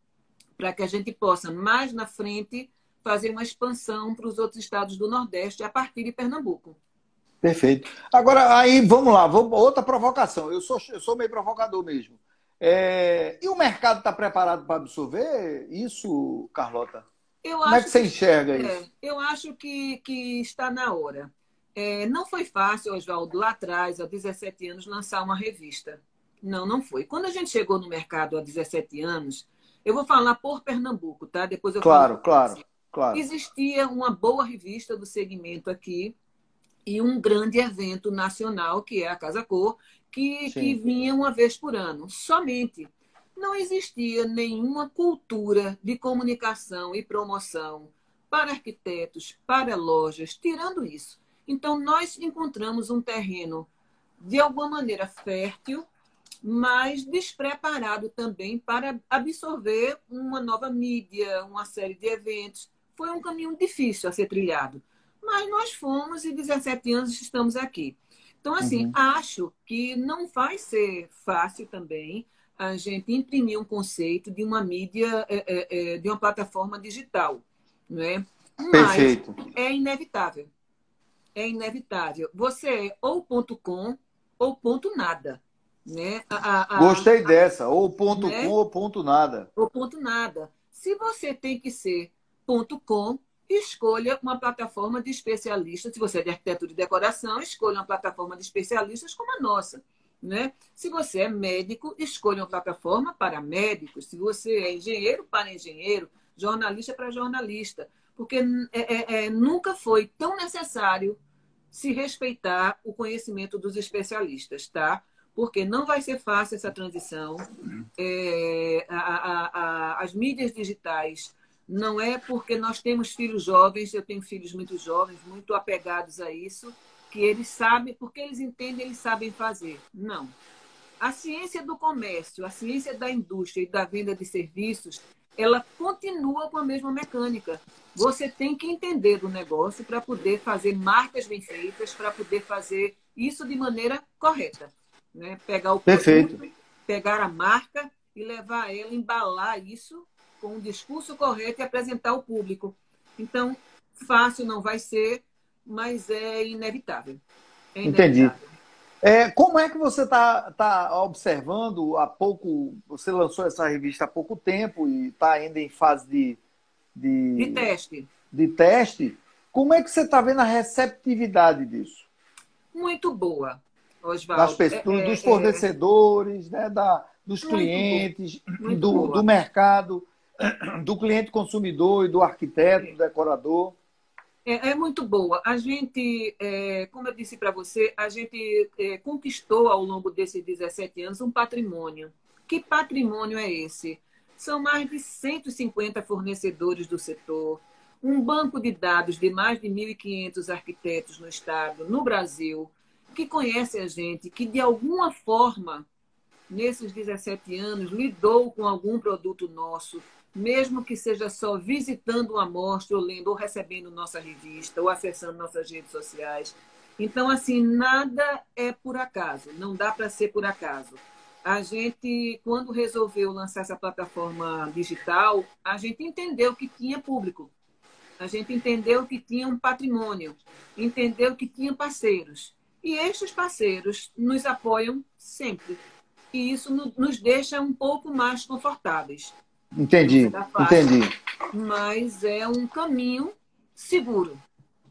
[SPEAKER 2] para que a gente possa, mais na frente, fazer uma expansão para os outros estados do Nordeste a partir de Pernambuco.
[SPEAKER 1] Perfeito. Agora, aí, vamos lá, vamos, outra provocação. Eu sou, eu sou meio provocador mesmo. É, e o mercado está preparado para absorver isso, Carlota? Eu Como é que você enxerga que, isso?
[SPEAKER 2] É, eu acho que, que está na hora. É, não foi fácil, Oswaldo, lá atrás, há 17 anos, lançar uma revista. Não, não foi. Quando a gente chegou no mercado há 17 anos, eu vou falar por Pernambuco, tá? Depois eu
[SPEAKER 1] Claro, claro, claro.
[SPEAKER 2] Existia uma boa revista do segmento aqui e um grande evento nacional, que é a Casa Cor, que, que vinha uma vez por ano. Somente. Não existia nenhuma cultura de comunicação e promoção para arquitetos, para lojas, tirando isso. Então, nós encontramos um terreno, de alguma maneira, fértil, mas despreparado também para absorver uma nova mídia, uma série de eventos. Foi um caminho difícil a ser trilhado. Mas nós fomos e 17 anos estamos aqui. Então, assim, uhum. acho que não vai ser fácil também a gente imprimir um conceito de uma mídia, é, é, é de uma plataforma digital. Não é? Mas Perfeito. é inevitável é inevitável. Você é ou ponto .com ou ponto nada. Né?
[SPEAKER 1] A, a, Gostei a, dessa, ou ponto né? .com ou ponto nada.
[SPEAKER 2] Ou ponto nada. Se você tem que ser ponto .com, escolha uma plataforma de especialistas. Se você é de arquitetura e decoração, escolha uma plataforma de especialistas como a nossa. Né? Se você é médico, escolha uma plataforma para médicos. Se você é engenheiro, para engenheiro. Jornalista para jornalista. Porque é, é, é, nunca foi tão necessário se respeitar o conhecimento dos especialistas, tá? Porque não vai ser fácil essa transição. É, a, a, a, as mídias digitais não é porque nós temos filhos jovens, eu tenho filhos muito jovens, muito apegados a isso, que eles sabem, porque eles entendem, eles sabem fazer. Não. A ciência do comércio, a ciência da indústria e da venda de serviços, ela continua com a mesma mecânica. Você tem que entender do negócio para poder fazer marcas bem feitas, para poder fazer isso de maneira correta. Né? Pegar o produto, Perfeito. pegar a marca e levar ela, embalar isso com um discurso correto e apresentar ao público. Então, fácil não vai ser, mas é inevitável.
[SPEAKER 1] É inevitável. Entendi. É, como é que você está tá observando há pouco? Você lançou essa revista há pouco tempo e está ainda em fase de,
[SPEAKER 2] de, de teste.
[SPEAKER 1] De teste. Como é que você está vendo a receptividade disso?
[SPEAKER 2] Muito boa, Oswaldo.
[SPEAKER 1] Das pessoas, é, dos é, fornecedores, é... né, da, dos muito clientes, do, do mercado, [CLEARS THROAT] do cliente consumidor e do arquiteto, do decorador.
[SPEAKER 2] É, é, muito boa. A gente, é, como eu disse para você, a gente é, conquistou ao longo desses 17 anos um patrimônio. Que patrimônio é esse? São mais de 150 fornecedores do setor, um banco de dados de mais de 1.500 arquitetos no estado, no Brasil, que conhece a gente, que de alguma forma, nesses 17 anos, lidou com algum produto nosso, mesmo que seja só visitando uma amostra, ou lendo, ou recebendo nossa revista, ou acessando nossas redes sociais. Então, assim, nada é por acaso, não dá para ser por acaso. A gente, quando resolveu lançar essa plataforma digital, a gente entendeu que tinha público, a gente entendeu que tinha um patrimônio, entendeu que tinha parceiros. E estes parceiros nos apoiam sempre. E isso nos deixa um pouco mais confortáveis.
[SPEAKER 1] Entendi, entendi.
[SPEAKER 2] Mas é um caminho seguro,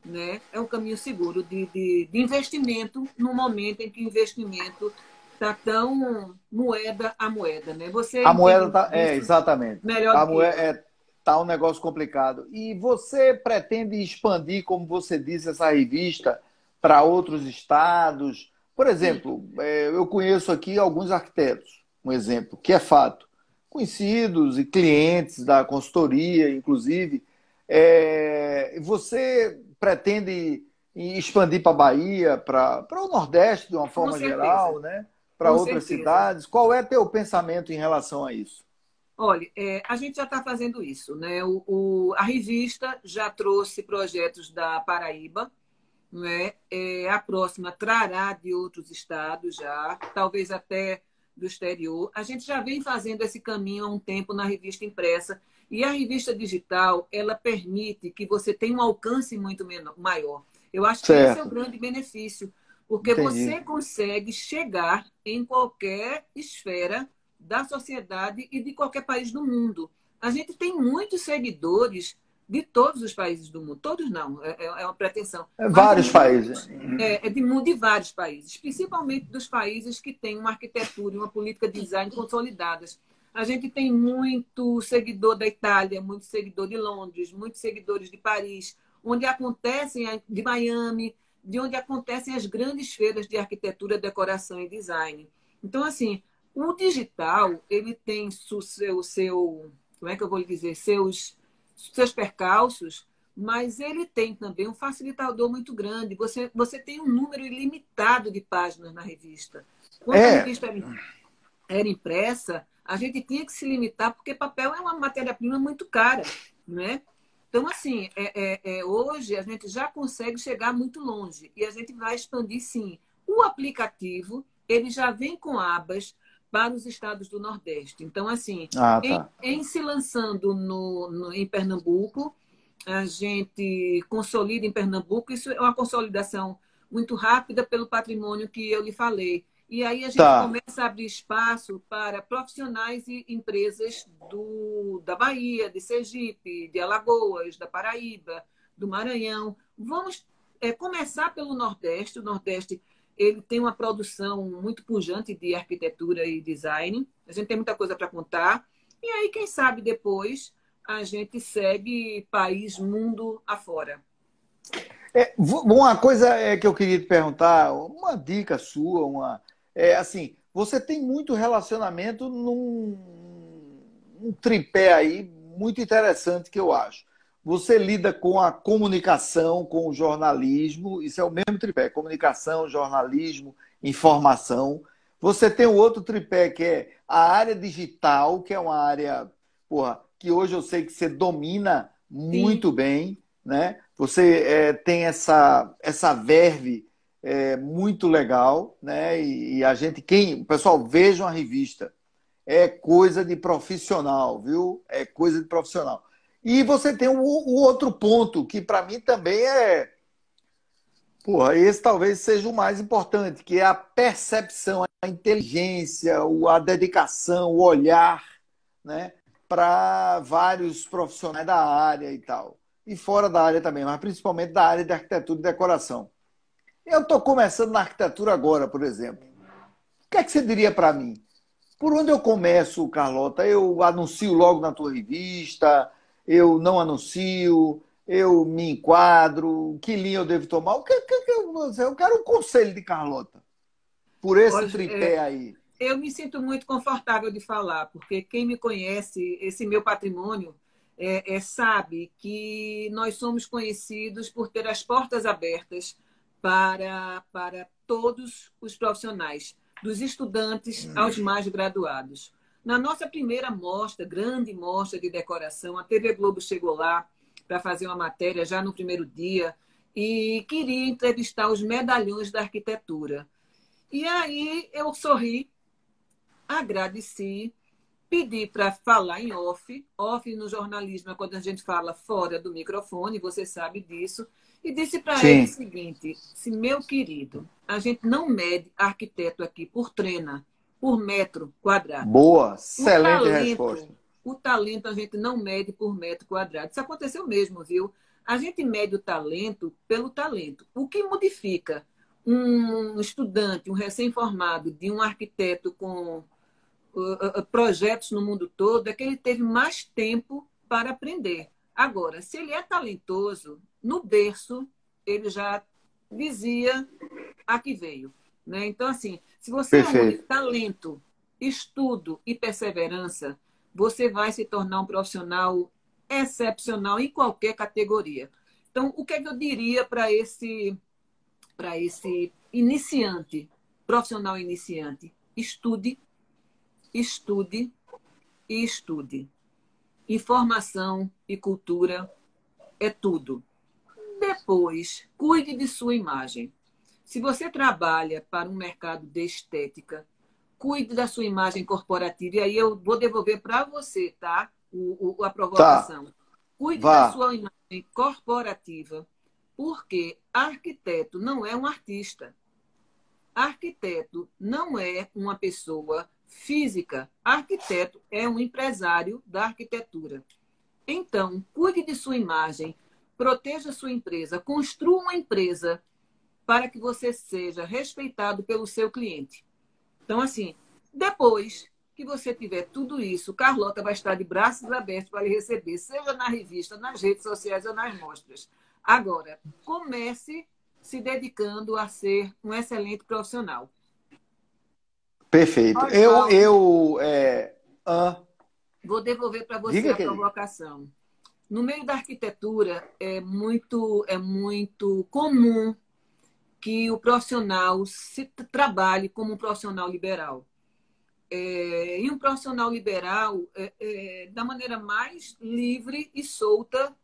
[SPEAKER 2] né? É um caminho seguro de, de, de investimento no momento em que o investimento está tão moeda a moeda, né?
[SPEAKER 1] Você a moeda tá, é exatamente. Melhor a moeda é, tá um negócio complicado. E você pretende expandir, como você disse, essa revista para outros estados? Por exemplo, é, eu conheço aqui alguns arquitetos, um exemplo, que é fato conhecidos e clientes da consultoria, inclusive. É, você pretende expandir para a Bahia, para o Nordeste de uma forma geral, né? para outras certeza. cidades? Qual é teu pensamento em relação a isso?
[SPEAKER 2] Olha, é, a gente já está fazendo isso, né? O, o, a revista já trouxe projetos da Paraíba, né? É, a próxima trará de outros estados já, talvez até do exterior. A gente já vem fazendo esse caminho há um tempo na revista impressa. E a revista digital, ela permite que você tenha um alcance muito menor, maior. Eu acho que certo. esse é o grande benefício, porque Entendi. você consegue chegar em qualquer esfera da sociedade e de qualquer país do mundo. A gente tem muitos seguidores de todos os países do mundo. Todos não, é, é, é uma pretensão.
[SPEAKER 1] É vários países.
[SPEAKER 2] É, é de, de vários países, principalmente dos países que têm uma arquitetura e uma política de design consolidadas. A gente tem muito seguidor da Itália, muito seguidor de Londres, muitos seguidores de Paris, onde acontecem, de Miami, de onde acontecem as grandes feiras de arquitetura, decoração e design. Então, assim, o digital, ele tem o seu, seu, como é que eu vou lhe dizer, seus seus percalços, mas ele tem também um facilitador muito grande. Você, você tem um número ilimitado de páginas na revista. Quando é. a revista era impressa, a gente tinha que se limitar, porque papel é uma matéria-prima muito cara, né? Então, assim, é, é, é, hoje a gente já consegue chegar muito longe e a gente vai expandir, sim. O aplicativo, ele já vem com abas para os estados do Nordeste. Então, assim, ah, tá. em, em, se lançando no, no, em Pernambuco, a gente consolida em Pernambuco, isso é uma consolidação muito rápida pelo patrimônio que eu lhe falei. E aí a gente tá. começa a abrir espaço para profissionais e empresas do, da Bahia, de Sergipe, de Alagoas, da Paraíba, do Maranhão. Vamos é, começar pelo Nordeste. O Nordeste ele tem uma produção muito pujante de arquitetura e design. A gente tem muita coisa para contar. E aí, quem sabe depois a gente segue país, mundo afora.
[SPEAKER 1] É, uma coisa é que eu queria te perguntar, uma dica sua, uma é assim, você tem muito relacionamento num, num tripé aí muito interessante que eu acho. Você lida com a comunicação, com o jornalismo, isso é o mesmo tripé: comunicação, jornalismo, informação. Você tem o outro tripé, que é a área digital, que é uma área porra, que hoje eu sei que você domina muito Sim. bem. Né? Você é, tem essa, essa verve é, muito legal, né? E, e, a gente, quem, pessoal, vejam a revista. É coisa de profissional, viu? É coisa de profissional. E você tem o, o outro ponto, que para mim também é. Porra, esse talvez seja o mais importante, que é a percepção, a inteligência, a dedicação, o olhar, né? Para vários profissionais da área e tal. E fora da área também, mas principalmente da área de arquitetura e decoração. Eu estou começando na arquitetura agora, por exemplo. O que é que você diria para mim? Por onde eu começo, Carlota? Eu anuncio logo na tua revista? Eu não anuncio, eu me enquadro, que linha eu devo tomar? O que, que, que eu, eu quero um conselho de Carlota por esse Hoje, tripé é, aí.
[SPEAKER 2] Eu me sinto muito confortável de falar, porque quem me conhece, esse meu patrimônio, é, é, sabe que nós somos conhecidos por ter as portas abertas para, para todos os profissionais, dos estudantes hum. aos mais graduados. Na nossa primeira mostra, grande mostra de decoração, a TV Globo chegou lá para fazer uma matéria já no primeiro dia e queria entrevistar os medalhões da arquitetura. E aí eu sorri, agradeci, pedi para falar em off. Off no jornalismo é quando a gente fala fora do microfone, você sabe disso. E disse para ele o seguinte: se meu querido, a gente não mede arquiteto aqui por treina, por metro quadrado.
[SPEAKER 1] Boa, excelente talento, resposta.
[SPEAKER 2] O talento a gente não mede por metro quadrado. Isso aconteceu mesmo, viu? A gente mede o talento pelo talento. O que modifica um estudante, um recém-formado de um arquiteto com uh, uh, projetos no mundo todo é que ele teve mais tempo para aprender. Agora, se ele é talentoso, no berço ele já dizia a que veio. Né? Então, assim, se você tem talento, estudo e perseverança, você vai se tornar um profissional excepcional em qualquer categoria. Então, o que, é que eu diria para esse, para esse iniciante, profissional iniciante? Estude, estude e estude. Informação e cultura é tudo. Depois, cuide de sua imagem. Se você trabalha para um mercado de estética, cuide da sua imagem corporativa. E aí eu vou devolver para você, tá? O, o, a provocação. Tá. Cuide Vá. da sua imagem corporativa, porque arquiteto não é um artista. Arquiteto não é uma pessoa física. Arquiteto é um empresário da arquitetura. Então, cuide de sua imagem, proteja sua empresa, construa uma empresa para que você seja respeitado pelo seu cliente. Então, assim, depois que você tiver tudo isso, Carlota vai estar de braços abertos para lhe receber, seja na revista, nas redes sociais ou nas mostras. Agora, comece se dedicando a ser um excelente profissional.
[SPEAKER 1] Perfeito. eu, eu é... ah.
[SPEAKER 2] vou devolver para você Diga a provocação. No meio da arquitetura é muito é muito comum que o profissional se trabalhe como um profissional liberal. É, e um profissional liberal é, é, da maneira mais livre e solta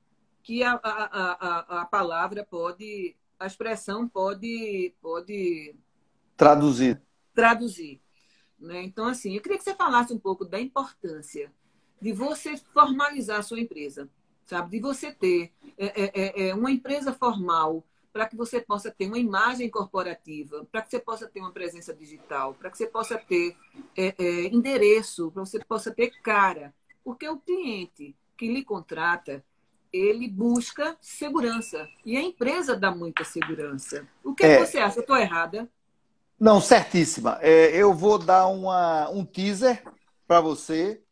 [SPEAKER 2] que a, a, a, a palavra pode, a expressão pode, pode
[SPEAKER 1] traduzir.
[SPEAKER 2] Traduzir. Né? Então, assim, eu queria que você falasse um pouco da importância de você formalizar a sua empresa, sabe? De você ter é, é, é, é uma empresa formal para que você possa ter uma imagem corporativa, para que você possa ter uma presença digital, para que você possa ter é, é, endereço, para que você possa ter cara. Porque o cliente que lhe contrata, ele busca segurança. E a empresa dá muita segurança. O que é, você acha? Eu estou errada?
[SPEAKER 1] Não, certíssima. É, eu vou dar uma, um teaser para você,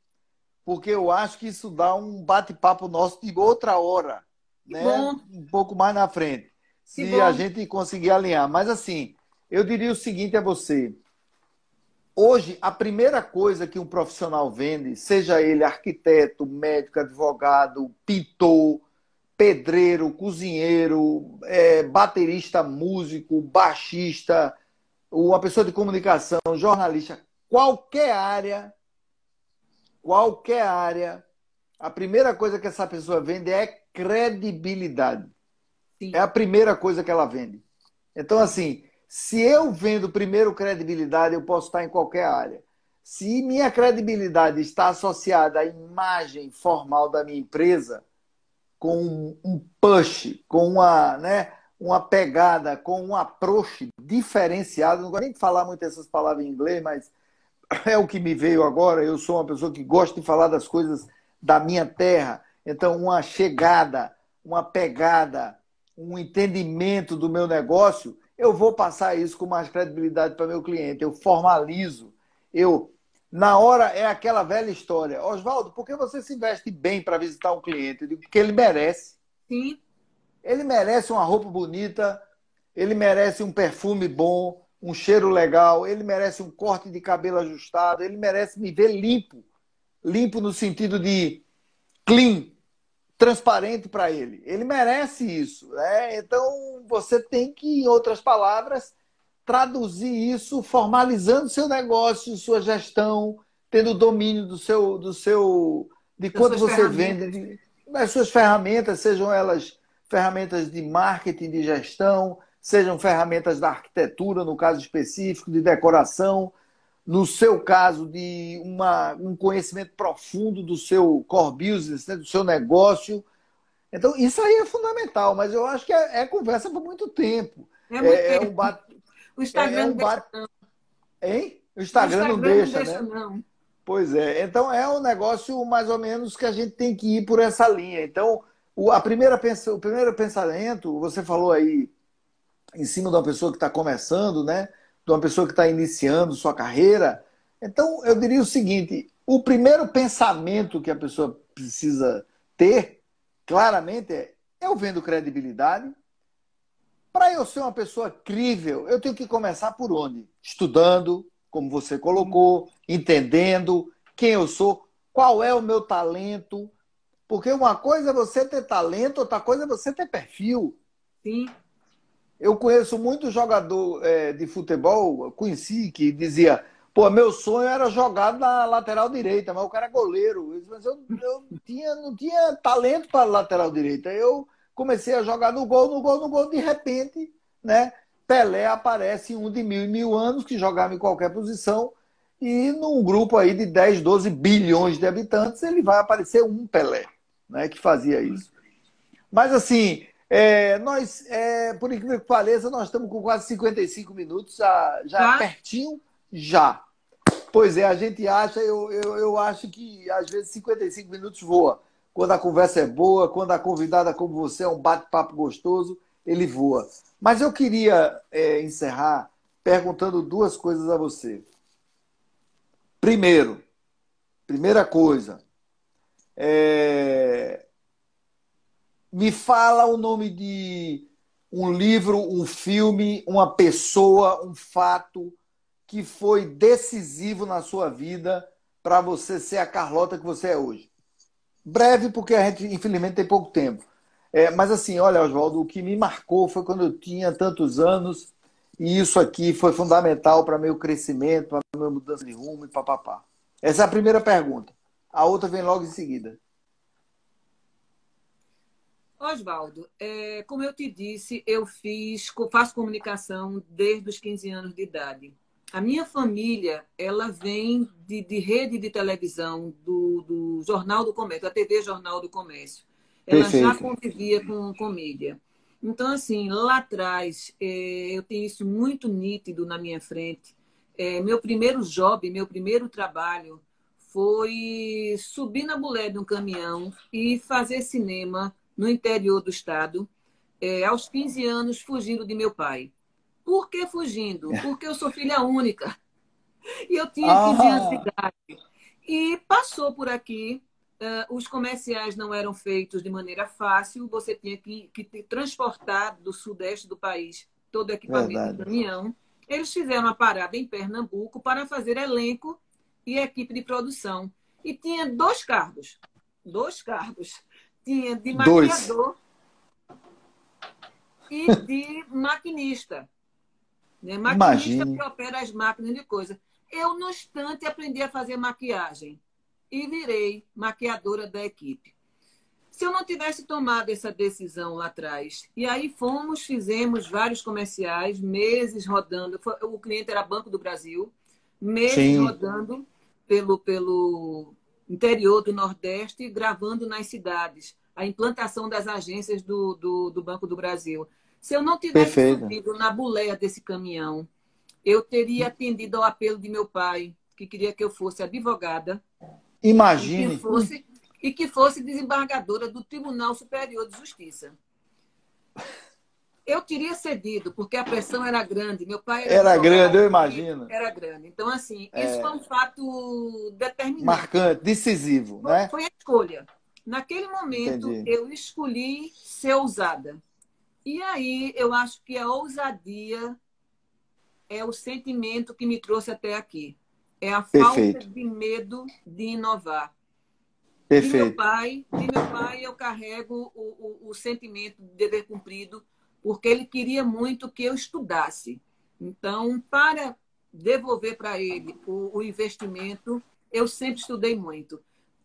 [SPEAKER 1] porque eu acho que isso dá um bate-papo nosso de outra hora, né? um pouco mais na frente se a gente conseguir alinhar. Mas assim, eu diria o seguinte a você. Hoje, a primeira coisa que um profissional vende, seja ele arquiteto, médico, advogado, pintor, pedreiro, cozinheiro, é, baterista, músico, baixista, uma pessoa de comunicação, jornalista, qualquer área, qualquer área, a primeira coisa que essa pessoa vende é credibilidade. Sim. É a primeira coisa que ela vende. Então, assim, se eu vendo primeiro credibilidade, eu posso estar em qualquer área. Se minha credibilidade está associada à imagem formal da minha empresa, com um push, com uma, né, uma pegada, com um approach diferenciado, não gosto nem de falar muito essas palavras em inglês, mas [LAUGHS] é o que me veio agora. Eu sou uma pessoa que gosta de falar das coisas da minha terra. Então, uma chegada, uma pegada, um entendimento do meu negócio, eu vou passar isso com mais credibilidade para meu cliente. Eu formalizo. Eu, na hora, é aquela velha história. Oswaldo, por que você se veste bem para visitar um cliente? Eu digo, porque ele merece.
[SPEAKER 2] Sim.
[SPEAKER 1] Ele merece uma roupa bonita, ele merece um perfume bom, um cheiro legal, ele merece um corte de cabelo ajustado, ele merece me ver limpo. Limpo no sentido de clean, transparente para ele. Ele merece isso. Né? Então, você tem que, em outras palavras, traduzir isso formalizando seu negócio, sua gestão, tendo domínio do seu, do seu de quanto você vende, das suas ferramentas, sejam elas ferramentas de marketing, de gestão, sejam ferramentas da arquitetura, no caso específico, de decoração, no seu caso, de uma, um conhecimento profundo do seu core business, né, do seu negócio. Então, isso aí é fundamental, mas eu acho que é, é conversa por muito tempo.
[SPEAKER 2] É, muito é, tempo. é um bate... O Instagram é, um bate...
[SPEAKER 1] não Hein? O Instagram, o Instagram não deixa, não deixa né? Não. Pois é. Então, é um negócio mais ou menos que a gente tem que ir por essa linha. Então, o, a primeira, o primeiro pensamento, você falou aí em cima de uma pessoa que está começando, né? De uma pessoa que está iniciando sua carreira. Então, eu diria o seguinte: o primeiro pensamento que a pessoa precisa ter, claramente, é: eu vendo credibilidade. Para eu ser uma pessoa crível, eu tenho que começar por onde? Estudando, como você colocou, entendendo quem eu sou, qual é o meu talento. Porque uma coisa é você ter talento, outra coisa é você ter perfil.
[SPEAKER 2] Sim.
[SPEAKER 1] Eu conheço muito jogador é, de futebol, conheci, que dizia: pô, meu sonho era jogar na lateral direita, mas o cara é goleiro. Mas eu, eu tinha, não tinha talento para lateral direita. Eu comecei a jogar no gol, no gol, no gol, de repente, né? Pelé aparece um de mil e mil anos, que jogava em qualquer posição. E num grupo aí de 10, 12 bilhões de habitantes, ele vai aparecer um Pelé, né, que fazia isso. Mas assim, é, nós, é, por incrível que pareça, nós estamos com quase 55 minutos, já, já pertinho, já. Pois é, a gente acha, eu, eu, eu acho que às vezes 55 minutos voa. Quando a conversa é boa, quando a convidada como você é um bate-papo gostoso, ele voa. Mas eu queria é, encerrar perguntando duas coisas a você. Primeiro, primeira coisa, é... me fala o nome de um livro, um filme, uma pessoa, um fato que foi decisivo na sua vida para você ser a Carlota que você é hoje. Breve, porque a gente, infelizmente, tem pouco tempo. É, mas assim, olha, Oswaldo, o que me marcou foi quando eu tinha tantos anos e isso aqui foi fundamental para meu crescimento, para minha mudança de rumo e papapá. Essa é a primeira pergunta. A outra vem logo em seguida.
[SPEAKER 2] Oswaldo, é, como eu te disse, eu fiz, faço comunicação desde os 15 anos de idade. A minha família, ela vem de, de rede de televisão, do, do, Jornal do Comércio, da TV Jornal do Comércio. Ela Perfeito. já convivia com, com mídia. Então, assim, lá atrás, é, eu tenho isso muito nítido na minha frente. É, meu primeiro job, meu primeiro trabalho foi subir na mulher de um caminhão e fazer cinema no interior do estado, é, aos 15 anos, fugindo de meu pai. Por que fugindo? Porque eu sou filha única. E eu tinha 15 anos de idade. E passou por aqui uh, os comerciais não eram feitos de maneira fácil, você tinha que, que transportar do sudeste do país todo o equipamento do caminhão. Eles fizeram uma parada em Pernambuco para fazer elenco e equipe de produção. E tinha dois cargos. Dois cargos. Tinha de maquiador dois. e de maquinista. Né? Maquinista Imagine. que opera as máquinas de coisa. Eu, no instante, aprendi a fazer maquiagem e virei maquiadora da equipe. Se eu não tivesse tomado essa decisão lá atrás, e aí fomos, fizemos vários comerciais, meses rodando, o cliente era Banco do Brasil, meses Sim. rodando pelo, pelo interior do Nordeste, gravando nas cidades, a implantação das agências do, do, do Banco do Brasil. Se eu não tivesse Perfeito. subido na boleia desse caminhão, eu teria atendido ao apelo de meu pai, que queria que eu fosse advogada,
[SPEAKER 1] Imagine.
[SPEAKER 2] E que, fosse, e que fosse desembargadora do Tribunal Superior de Justiça. Eu teria cedido, porque a pressão era grande. Meu pai
[SPEAKER 1] era, era grande, eu imagino.
[SPEAKER 2] Era grande. Então, assim, é... isso foi um fato determinante.
[SPEAKER 1] Marcante, decisivo,
[SPEAKER 2] foi,
[SPEAKER 1] né?
[SPEAKER 2] Foi a escolha. Naquele momento, Entendi. eu escolhi ser ousada. E aí, eu acho que a ousadia é o sentimento que me trouxe até aqui. É a Perfeito. falta de medo de inovar. Perfeito. De meu pai, de meu pai eu carrego o, o, o sentimento de dever cumprido, porque ele queria muito que eu estudasse. Então, para devolver para ele o, o, investimento, eu sempre estudei muito.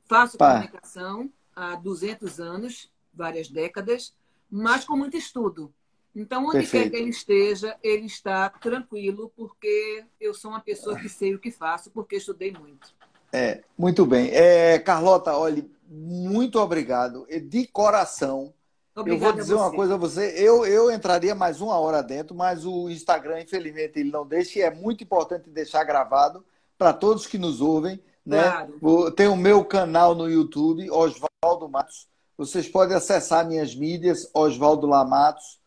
[SPEAKER 2] Faço Pá. comunicação há 200 anos, várias décadas, mas com muito estudo. Então, onde Perfeito. quer que ele esteja, ele está tranquilo, porque eu sou uma pessoa que sei o que faço, porque estudei muito.
[SPEAKER 1] É, muito bem. É, Carlota, olha, muito obrigado. De coração. Obrigada eu vou dizer uma coisa a você. Eu, eu entraria mais uma hora dentro, mas o Instagram, infelizmente, ele não deixa, e é muito importante deixar gravado para todos que nos ouvem. Né? Claro. Tem o meu canal no YouTube, Oswaldo Matos. Vocês podem acessar minhas mídias, Oswaldo Lamatos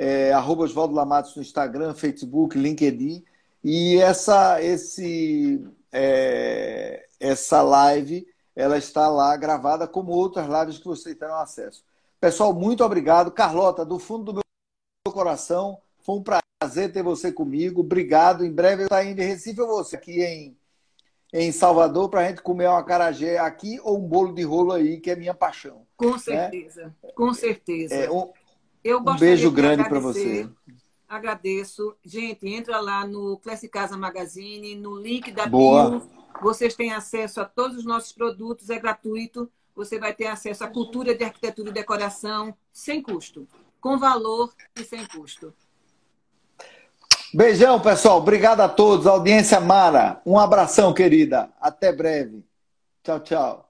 [SPEAKER 1] é, arroba Oswaldo Lamatos no Instagram, Facebook, LinkedIn. E essa, esse, é, essa live ela está lá gravada como outras lives que vocês terão acesso. Pessoal, muito obrigado. Carlota, do fundo do meu coração, foi um prazer ter você comigo. Obrigado. Em breve eu indo em Recife ou você aqui em, em Salvador para a gente comer uma carajé aqui ou um bolo de rolo aí, que é minha paixão.
[SPEAKER 2] Com né? certeza, né? com certeza.
[SPEAKER 1] É, um, eu um beijo grande para você.
[SPEAKER 2] Agradeço. Gente, entra lá no Classic Casa Magazine, no link da Boa. bio. Vocês têm acesso a todos os nossos produtos, é gratuito. Você vai ter acesso à cultura de arquitetura e decoração sem custo, com valor e sem custo.
[SPEAKER 1] Beijão, pessoal. Obrigado a todos. Audiência Mara. Um abração, querida. Até breve. Tchau, tchau.